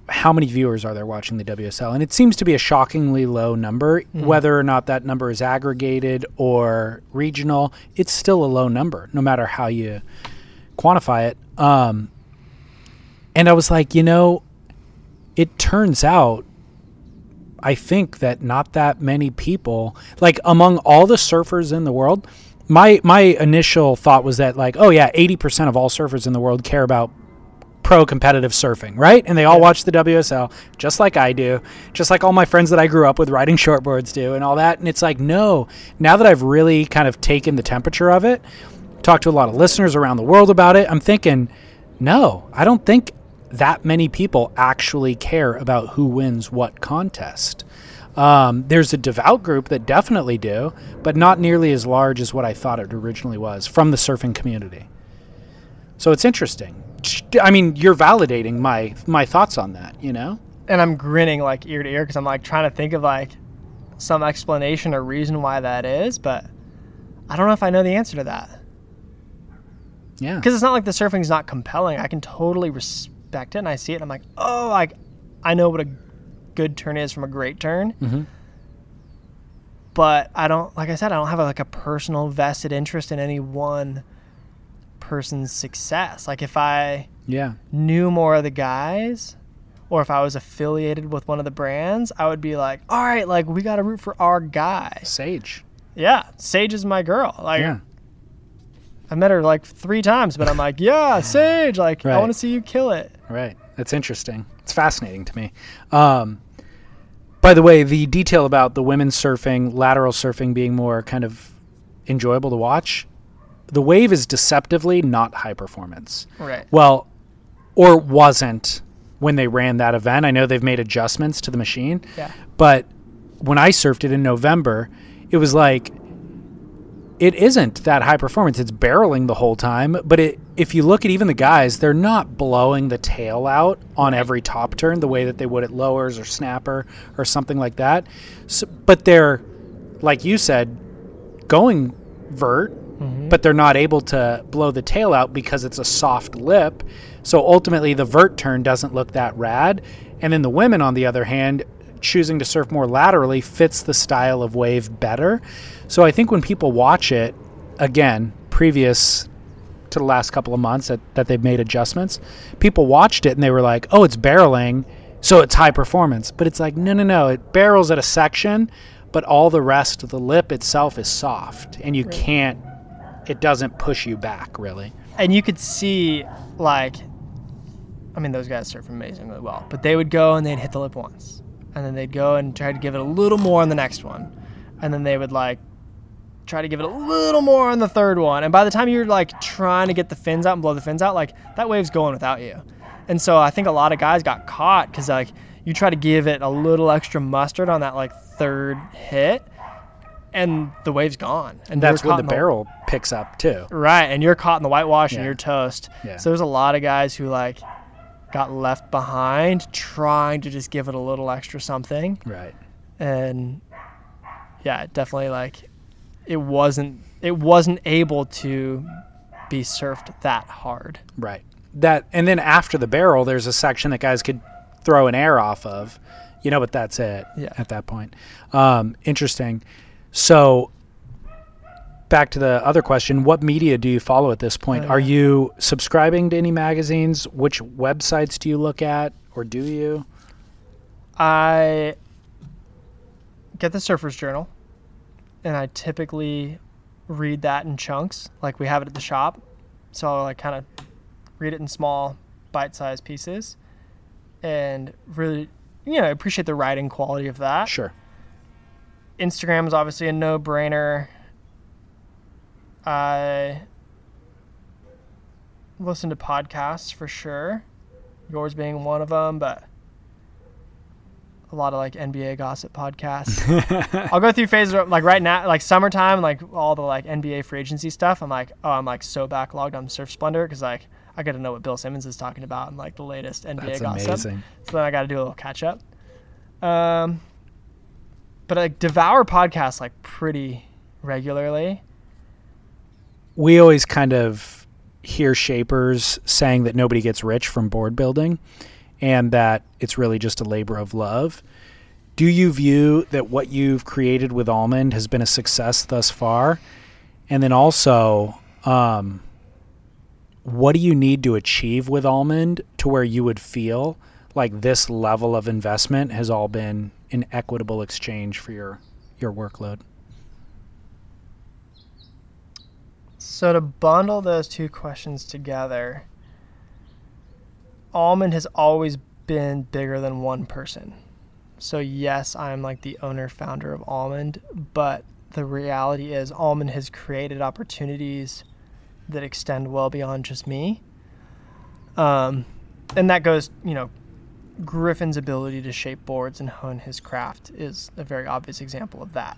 how many viewers are there watching the WSL? And it seems to be a shockingly low number. Mm-hmm. Whether or not that number is aggregated or regional, it's still a low number, no matter how you quantify it. Um, and I was like, you know, it turns out, I think that not that many people, like among all the surfers in the world, my my initial thought was that like, oh yeah, eighty percent of all surfers in the world care about pro competitive surfing, right? And they all watch the WSL, just like I do, just like all my friends that I grew up with riding shortboards do, and all that. And it's like, no. Now that I've really kind of taken the temperature of it, talked to a lot of listeners around the world about it, I'm thinking, no, I don't think that many people actually care about who wins what contest. Um, there's a devout group that definitely do, but not nearly as large as what I thought it originally was from the surfing community. So it's interesting. I mean, you're validating my my thoughts on that. You know? And I'm grinning like ear to ear because I'm like trying to think of like some explanation or reason why that is, but I don't know if I know the answer to that. Yeah. Because it's not like the surfing's not compelling. I can totally respect it and I see it and I'm like, oh, like I know what a good turn is from a great turn. Mhm. But I don't, like I said, I don't have like a personal vested interest in any one person's success. Like if I Yeah. knew more of the guys or if I was affiliated with one of the brands, I would be like, all right, like we got to root for our guy. Sage. Yeah, Sage is my girl. Like Yeah. I met her like three times, but I'm like, yeah, <laughs> Sage, like I want to see you kill it. Right. That's interesting. It's fascinating to me. Um, by the way, the detail about the women's surfing, lateral surfing being more kind of enjoyable to watch, the wave is deceptively not high performance. Right. Well, or wasn't when they ran that event. I know they've made adjustments to the machine. Yeah. But when I surfed it in November, it was like it isn't that high performance. It's barreling the whole time, but it if you look at even the guys, they're not blowing the tail out on every top turn the way that they would at lowers or snapper or something like that. So, but they're like you said going vert, mm-hmm. but they're not able to blow the tail out because it's a soft lip. So ultimately, the vert turn doesn't look that rad. And then the women, on the other hand, choosing to surf more laterally fits the style of wave better. So I think when people watch it, again, previous to the last couple of months that, that they've made adjustments, people watched it and they were like, oh, it's barreling, so it's high performance. But it's like, no, no, no, it barrels at a section, but all the rest of the lip itself is soft and you can't, it doesn't push you back really. and you could see like i mean those guys surf amazingly well but they would go and they'd hit the lip once and then they'd go and try to give it a little more on the next one and then they would like try to give it a little more on the third one and by the time you're like trying to get the fins out and blow the fins out like that wave's going without you and so i think a lot of guys got caught because like you try to give it a little extra mustard on that like third hit and the wave's gone and That's when caught the barrel picks up too. Right, and you're caught in the whitewash Yeah. and you're toast. Yeah. So there's a lot of guys who like got left behind trying to just give it a little extra something. Right. And yeah, definitely like it wasn't it wasn't able to be surfed that hard. Right. That and then after the barrel, there's a section that guys could throw an air off of, you know, but that's it. Yeah. At that point, um, interesting. So, back to the other question: What media do you follow at this point? Oh, Are you subscribing to any magazines? Which websites do you look at, or do you? I get the Surfer's Journal, and I typically read that in chunks. Like we have it at the shop, so I'll like kind of read it in small, bite-sized pieces, and really, you know, appreciate the writing quality of that. Sure. Instagram is obviously a no-brainer. I listen to podcasts for sure, yours being one of them, but a lot of like NBA gossip podcasts. <laughs> I'll go through phases where, like right now, like summertime, like all the like NBA free agency stuff. I'm like, oh, I'm like so backlogged on Surf Splendor because like I got to know what Bill Simmons is talking about and like the latest NBA That's gossip. amazing. So then I got to do a little catch up. Um, but like devour podcasts like pretty regularly. we always kind of hear shapers saying that nobody gets rich from board building and that it's really just a labor of love. Do you view that what you've created with Almond has been a success thus far? And then also, um, what do you need to achieve with Almond to where you would feel like this level of investment has all been an equitable exchange for your your workload? So to bundle those two questions together, Almond has always been bigger than one person. So yes, I'm like the owner founder of Almond, but the reality is Almond has created opportunities that extend well beyond just me. Um, and that goes, you know, Griffin's ability to shape boards and hone his craft is a very obvious example of that.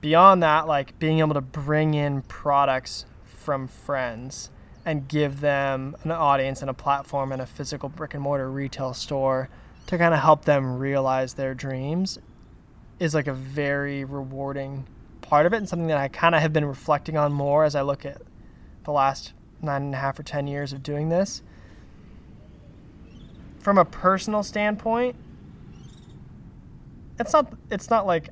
Beyond that, like being able to bring in products from friends and give them an audience and a platform and a physical brick and mortar retail store to kind of help them realize their dreams is like a very rewarding part of it and something that I kind of have been reflecting on more as I look at the last nine and a half or ten years of doing this. From a personal standpoint, it's not it's not like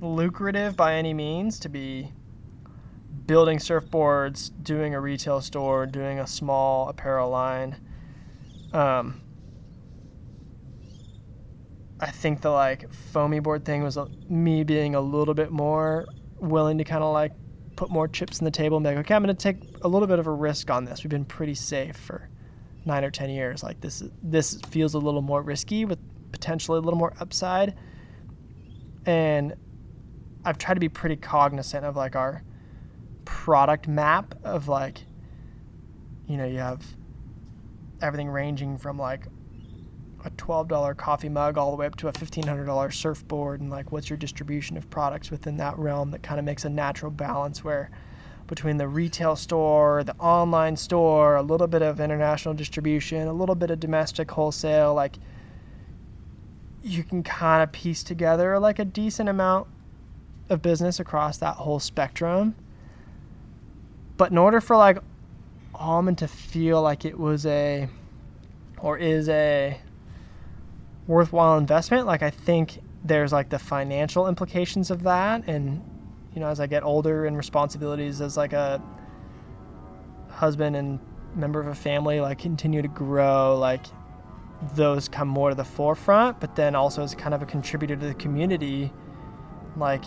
lucrative by any means to be building surfboards, doing a retail store, doing a small apparel line. Um, I think the like foamy board thing was uh, me being a little bit more willing to kind of like put more chips in the table and be like, okay, I'm going to take a little bit of a risk on this. We've been pretty safe for nine or ten years. Like this, this feels a little more risky with potentially a little more upside. And I've tried to be pretty cognizant of like our product map of like, you know, you have everything ranging from like a $12 coffee mug all the way up to a $1500 surfboard and like what's your distribution of products within that realm that kind of makes a natural balance where between the retail store the online store a little bit of international distribution a little bit of domestic wholesale like you can kind of piece together like a decent amount of business across that whole spectrum but in order for like almond to feel like it was a or is a worthwhile investment. Like I think there's like the financial implications of that, and you know, as I get older and responsibilities as like a husband and member of a family, like continue to grow, like those come more to the forefront. But then also as kind of a contributor to the community, like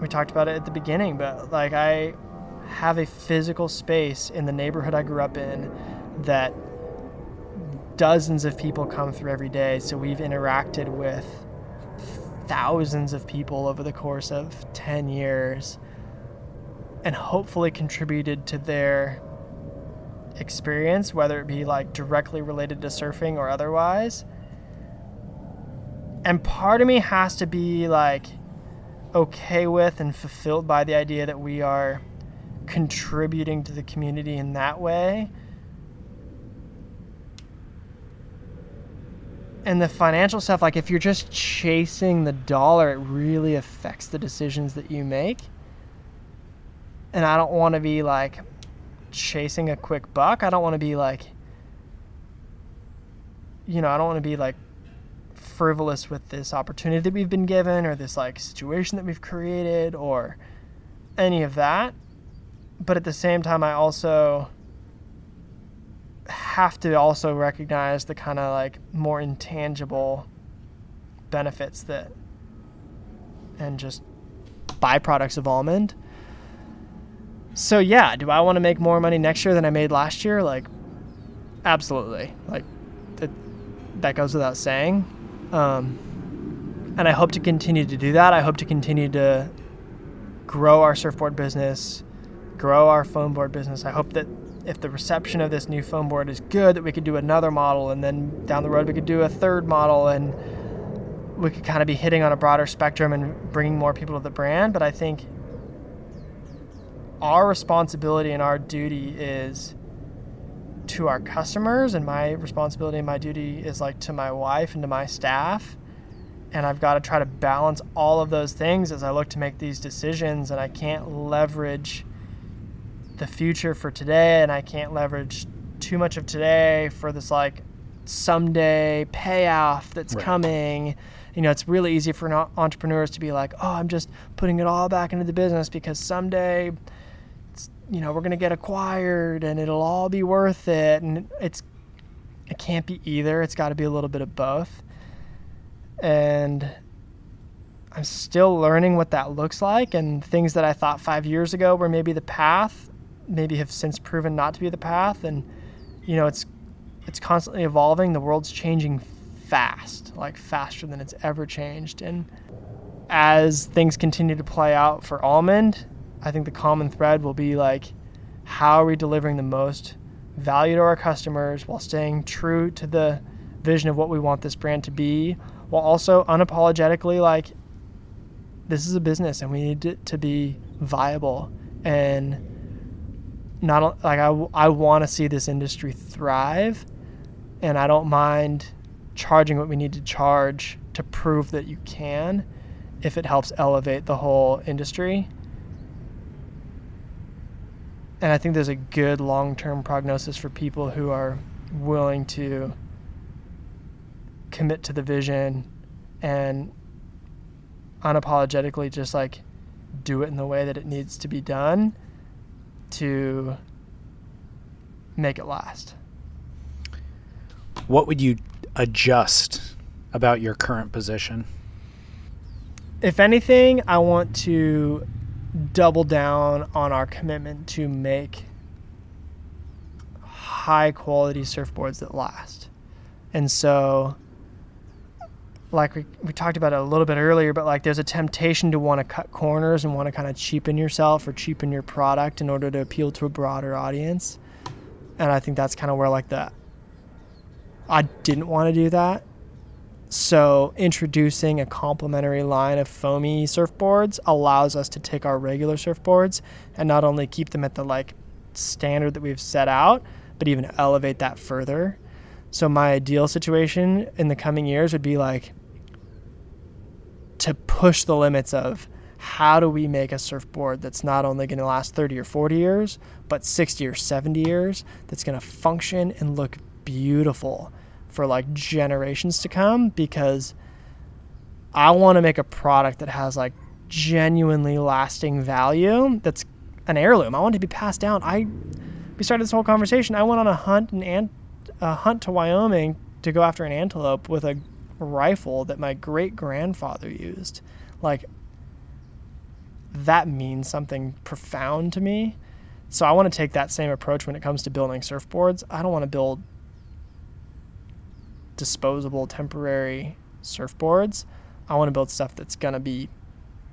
we talked about it at the beginning, but like I have a physical space in the neighborhood I grew up in that dozens of people come through every day. So we've interacted with thousands of people over the course of 10 years and hopefully contributed to their experience, whether it be like directly related to surfing or otherwise. And part of me has to be like okay with and fulfilled by the idea that we are contributing to the community in that way. And the financial stuff like if you're just chasing the dollar it really affects the decisions that you make. And i don't want to be like chasing a quick buck. I don't want to be like you know i don't want to be like frivolous with this opportunity that we've been given or this like situation that we've created or any of that but at the same time i also have to also recognize the kind of like more intangible benefits that and just byproducts of almond. So yeah, do I want to make more money next year than I made last year? Like absolutely. Like that that goes without saying. Um, and I hope to continue to do that. I hope to continue to grow our surfboard business, grow our foam board business. I hope that if the reception of this new foam board is good, that we could do another model, and then down the road we could do a third model, and we could kind of be hitting on a broader spectrum and bringing more people to the brand. But I think our responsibility and our duty is to our customers, and my responsibility and my duty is like to my wife and to my staff. And I've got to try to balance all of those things as I look to make these decisions, and I can't leverage the future for today and I can't leverage too much of today for this like someday payoff that's right. coming. You know, it's really easy for entrepreneurs to be like, "Oh, I'm just putting it all back into the business because someday you know, we're going to get acquired and it'll all be worth it." And it's it can't be either. It's got to be a little bit of both. And I'm still learning what that looks like, and things that I thought five years ago were maybe the path, maybe have since proven not to be the path. And you know, it's it's constantly evolving. The world's changing fast, like faster than it's ever changed. And as things continue to play out for almond, I think the common thread will be like, how are we delivering the most value to our customers while staying true to the vision of what we want this brand to be, while also unapologetically like, this is a business and we need it to be viable and not like I, I want to see this industry thrive and I don't mind charging what we need to charge to prove that you can if it helps elevate the whole industry. And I think there's a good long term prognosis for people who are willing to commit to the vision and unapologetically just like do it in the way that it needs to be done to make it last. What would you adjust about your current position? If anything, I want to double down on our commitment to make high quality surfboards that last. And so like we, we talked about it a little bit earlier, but like there's a temptation to want to cut corners and want to kind of cheapen yourself or cheapen your product in order to appeal to a broader audience. And I think that's kind of where like the I didn't want to do that. So introducing a complementary line of foamy surfboards allows us to take our regular surfboards and not only keep them at the like standard that we've set out, but even elevate that further. So my ideal situation in the coming years would be like to push the limits of how do we make a surfboard that's not only going to last 30 or 40 years, but 60 or 70 years, that's going to function and look beautiful for like generations to come because I want to make a product that has like genuinely lasting value that's an heirloom. I want it to be passed down. I we started this whole conversation. I went on a hunt and a hunt to Wyoming to go after an antelope with a rifle that my great grandfather used. Like that means something profound to me. So I want to take that same approach when it comes to building surfboards. I don't want to build disposable temporary surfboards. I want to build stuff that's going to be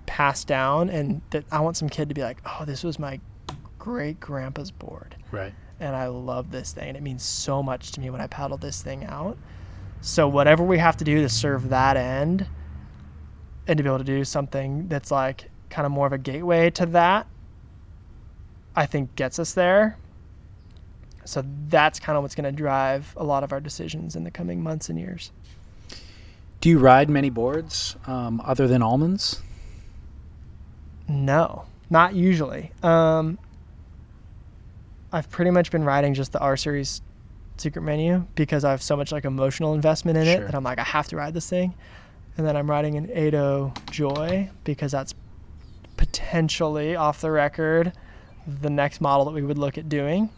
passed down and that I want some kid to be like, "Oh, this was my great grandpa's board." Right. And I love this thing. And it means so much to me when I paddle this thing out. So whatever we have to do to serve that end and to be able to do something that's like kind of more of a gateway to that, I think gets us there. So that's kind of what's going to drive a lot of our decisions in the coming months and years. Do you ride many boards um, other than almonds? No, not usually. Um, I've pretty much been riding just the R Series secret menu because I have so much like emotional investment in Sure. it that I'm like, I have to ride this thing. And then I'm riding an 80 Joy because that's potentially off the record the next model that we would look at doing.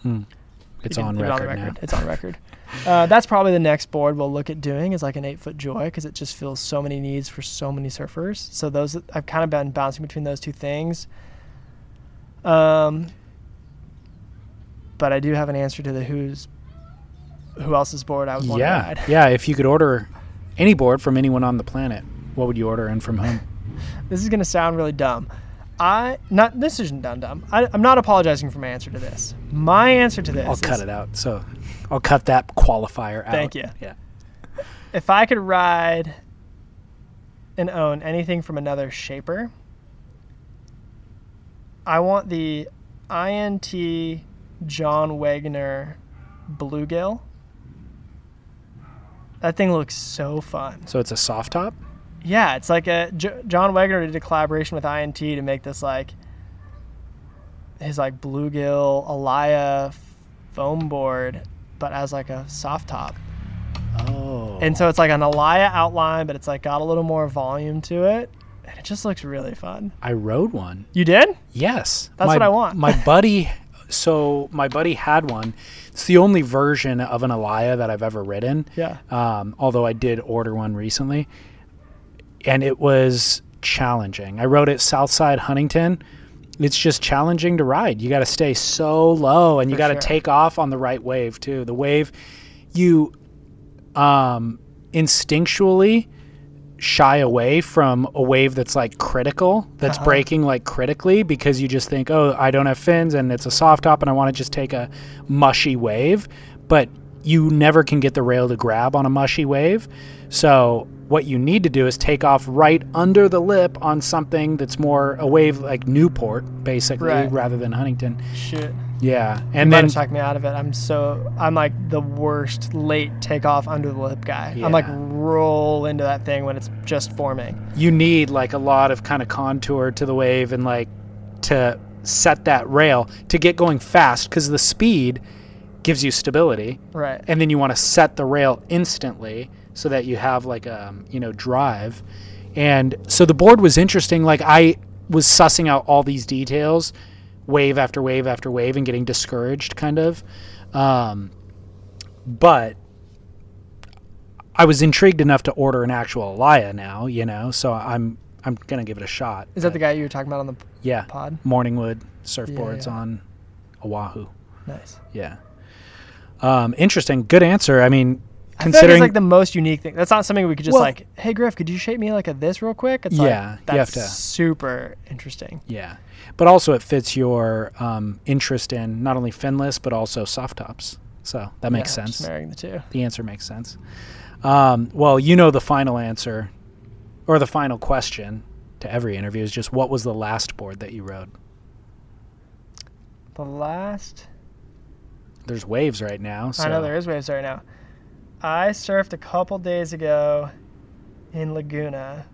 It's We can on put it record, now. It's on record. Uh, that's probably the next board we'll look at doing is like an eight foot joy because it just fills so many needs for so many surfers. So those I've kind of been bouncing between those two things. Um, but I do have an answer to the who's who else's board I would want to Yeah, ride. yeah. If you could order any board from anyone on the planet, what would you order and from whom? <laughs> This is gonna sound really dumb. I not this isn't dumb dumb. I, I'm not apologizing for my answer to this. My answer to this I'll is cut it out. So I'll cut that qualifier out. Thank you. Yeah. <laughs> if I could ride and own anything from another shaper, I want the INT John Wegener Bluegill. That thing looks so fun. So it's a soft top. Yeah, it's like a J- John Wegener did a collaboration with INT to make this like his like bluegill Alaia foam board, but as like a soft top. Oh. And so it's like an Alaia outline, but it's like got a little more volume to it. And it just looks really fun. I rode one. You did? Yes. That's My- what I want. My buddy, <laughs> so my buddy had one. It's the only version of an Alaia that I've ever ridden. Yeah. Um, although I did order one recently. And it was challenging. I rode it Southside Huntington. It's just challenging to ride. You got to stay so low and you got to sure. take off on the right wave too. The wave you um instinctually shy away from a wave that's like critical, that's Uh-huh. breaking like critically because you just think, "Oh, I don't have fins and it's a soft top and I want to just take a mushy wave." But you never can get the rail to grab on a mushy wave. So, what you need to do is take off right under the lip on something that's more a wave like Newport basically Right. rather than Huntington. Shit. Yeah. And then talked me out of it. I'm so I'm like the worst late takeoff under the lip guy. I'm like roll into that thing when it's just forming. you need like a lot of kind of contour to the wave and like to set that rail to get going fast because the speed gives you stability Right. and then you want to set the rail instantly so that you have like a you know drive and so the board was interesting like i was sussing out all these details wave after wave after wave and getting discouraged kind of um, but i was intrigued enough to order an actual Alaia now you know so i'm i'm gonna give it a shot Is that the guy you were talking about on the yeah pod? morningwood surfboards yeah. on oahu Nice. yeah um, interesting good answer i mean I like considering it's like the most unique thing. That's not something we could just Well- like, hey Griff, could you shape me like a this real quick? It's Yeah, like you have to- super interesting. Yeah, but also it fits your um, interest in not only finless but also soft tops. So that makes Yeah, sense. Marrying the two. The answer makes sense. Um, well, you know the final answer, or the final question to every interview is just what was the last board that you rode? The last There's waves right now. So I know there is waves right now. I surfed a couple days ago in Laguna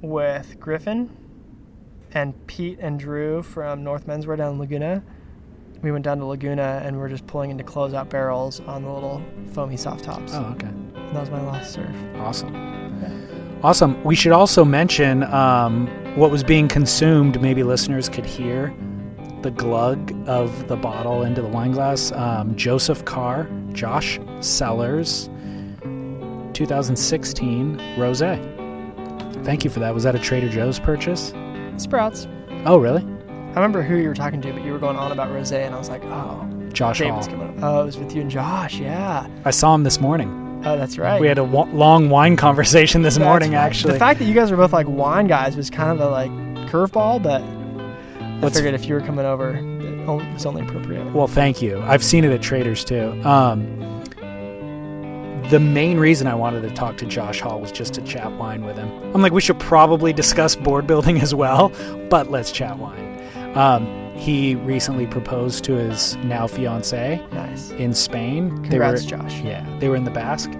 with Griffin and Pete and Drew from North Menswear down in Laguna. We went down to Laguna and we're just pulling into closeout barrels on the little foamy soft tops. Oh, okay. And that was my last surf. Awesome. Awesome. We should also mention um, what was being consumed. Maybe listeners could hear the glug of the bottle into the wine glass. Um, Joseph Carr, Josh Cellars, 2016 Rose. Thank you for that. Was that a Trader Joe's purchase? Sprouts. Oh, really? I remember who you were talking to, but you were going on about rosé, and I was like, oh, Josh Hall. coming. Oh, it was with you and Josh. Yeah. I saw him this morning. Oh, that's right. We had a long wine conversation this That's morning, right. actually. The fact that you guys are both like wine guys was kind of a like curveball, but I figured if you were coming over, it was only appropriate. Well, thank you. I've seen it at Traders too. Um, the main reason I wanted to talk to Josh Hall was just to chat wine with him. I'm like, we should probably discuss board building <laughs> as well, but let's chat wine. Um, he recently proposed to his now fiance Nice. in Spain. Congrats, they were, Josh. Yeah, they were in the Basque,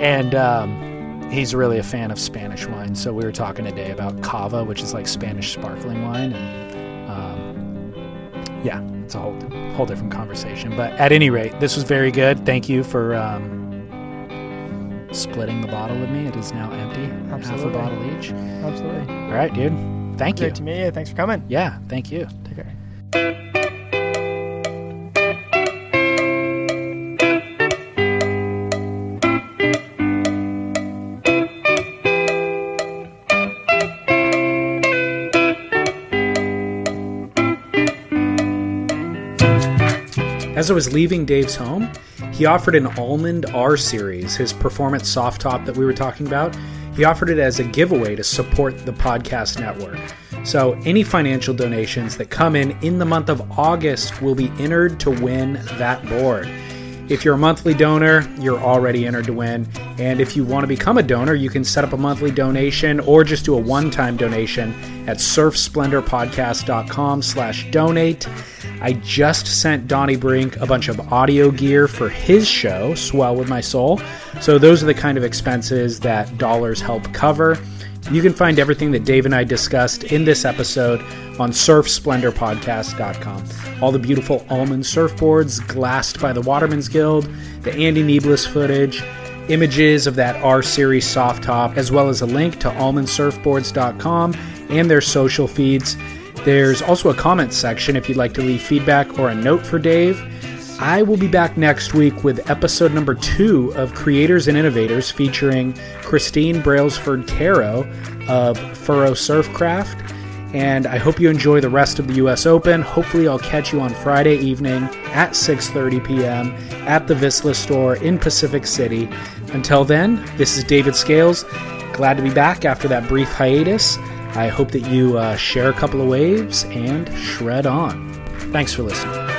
and um, he's really a fan of Spanish wine. So we were talking today about cava, which is like Spanish sparkling wine, and um, yeah, it's a whole whole different conversation. But at any rate, this was very good. Thank you for um, splitting the bottle with me. It is now empty, Absolutely. half a bottle each. Absolutely. All right, dude. Thank you. Great to meet you. Thanks for coming. Yeah, thank you. Take care. As I was leaving Dave's home, he offered an Almond R Series, his performance soft top that we were talking about. He offered it as a giveaway to support the podcast network. So, any financial donations that come in in the month of August will be entered to win that board. If you're a monthly donor, you're already entered to win. And if you want to become a donor, you can set up a monthly donation or just do a one-time donation at surfsplendorpodcast.com slash donate. I just sent Donnie Brink a bunch of audio gear for his show, Swell With My Soul. So those are the kind of expenses that dollars help cover. You can find everything that Dave and I discussed in this episode on surfsplendorpodcast.com. All the beautiful almond surfboards glassed by the Waterman's Guild, the Andy Nieblas footage, images of that R Series soft top, as well as a link to almondsurfboards.com and their social feeds. There's also a comment section if you'd like to leave feedback or a note for Dave. I will be back next week with episode number two of Creators and Innovators featuring Christine Brailsford Caro of Furrow Surfcraft. And I hope you enjoy the rest of the US Open. Hopefully I'll catch you on Friday evening at 6:30 p.m. at the Vissla store in Pacific City. Until then, this is David Scales. Glad to be back after that brief hiatus. I hope that you uh, share a couple of waves and shred on. Thanks for listening.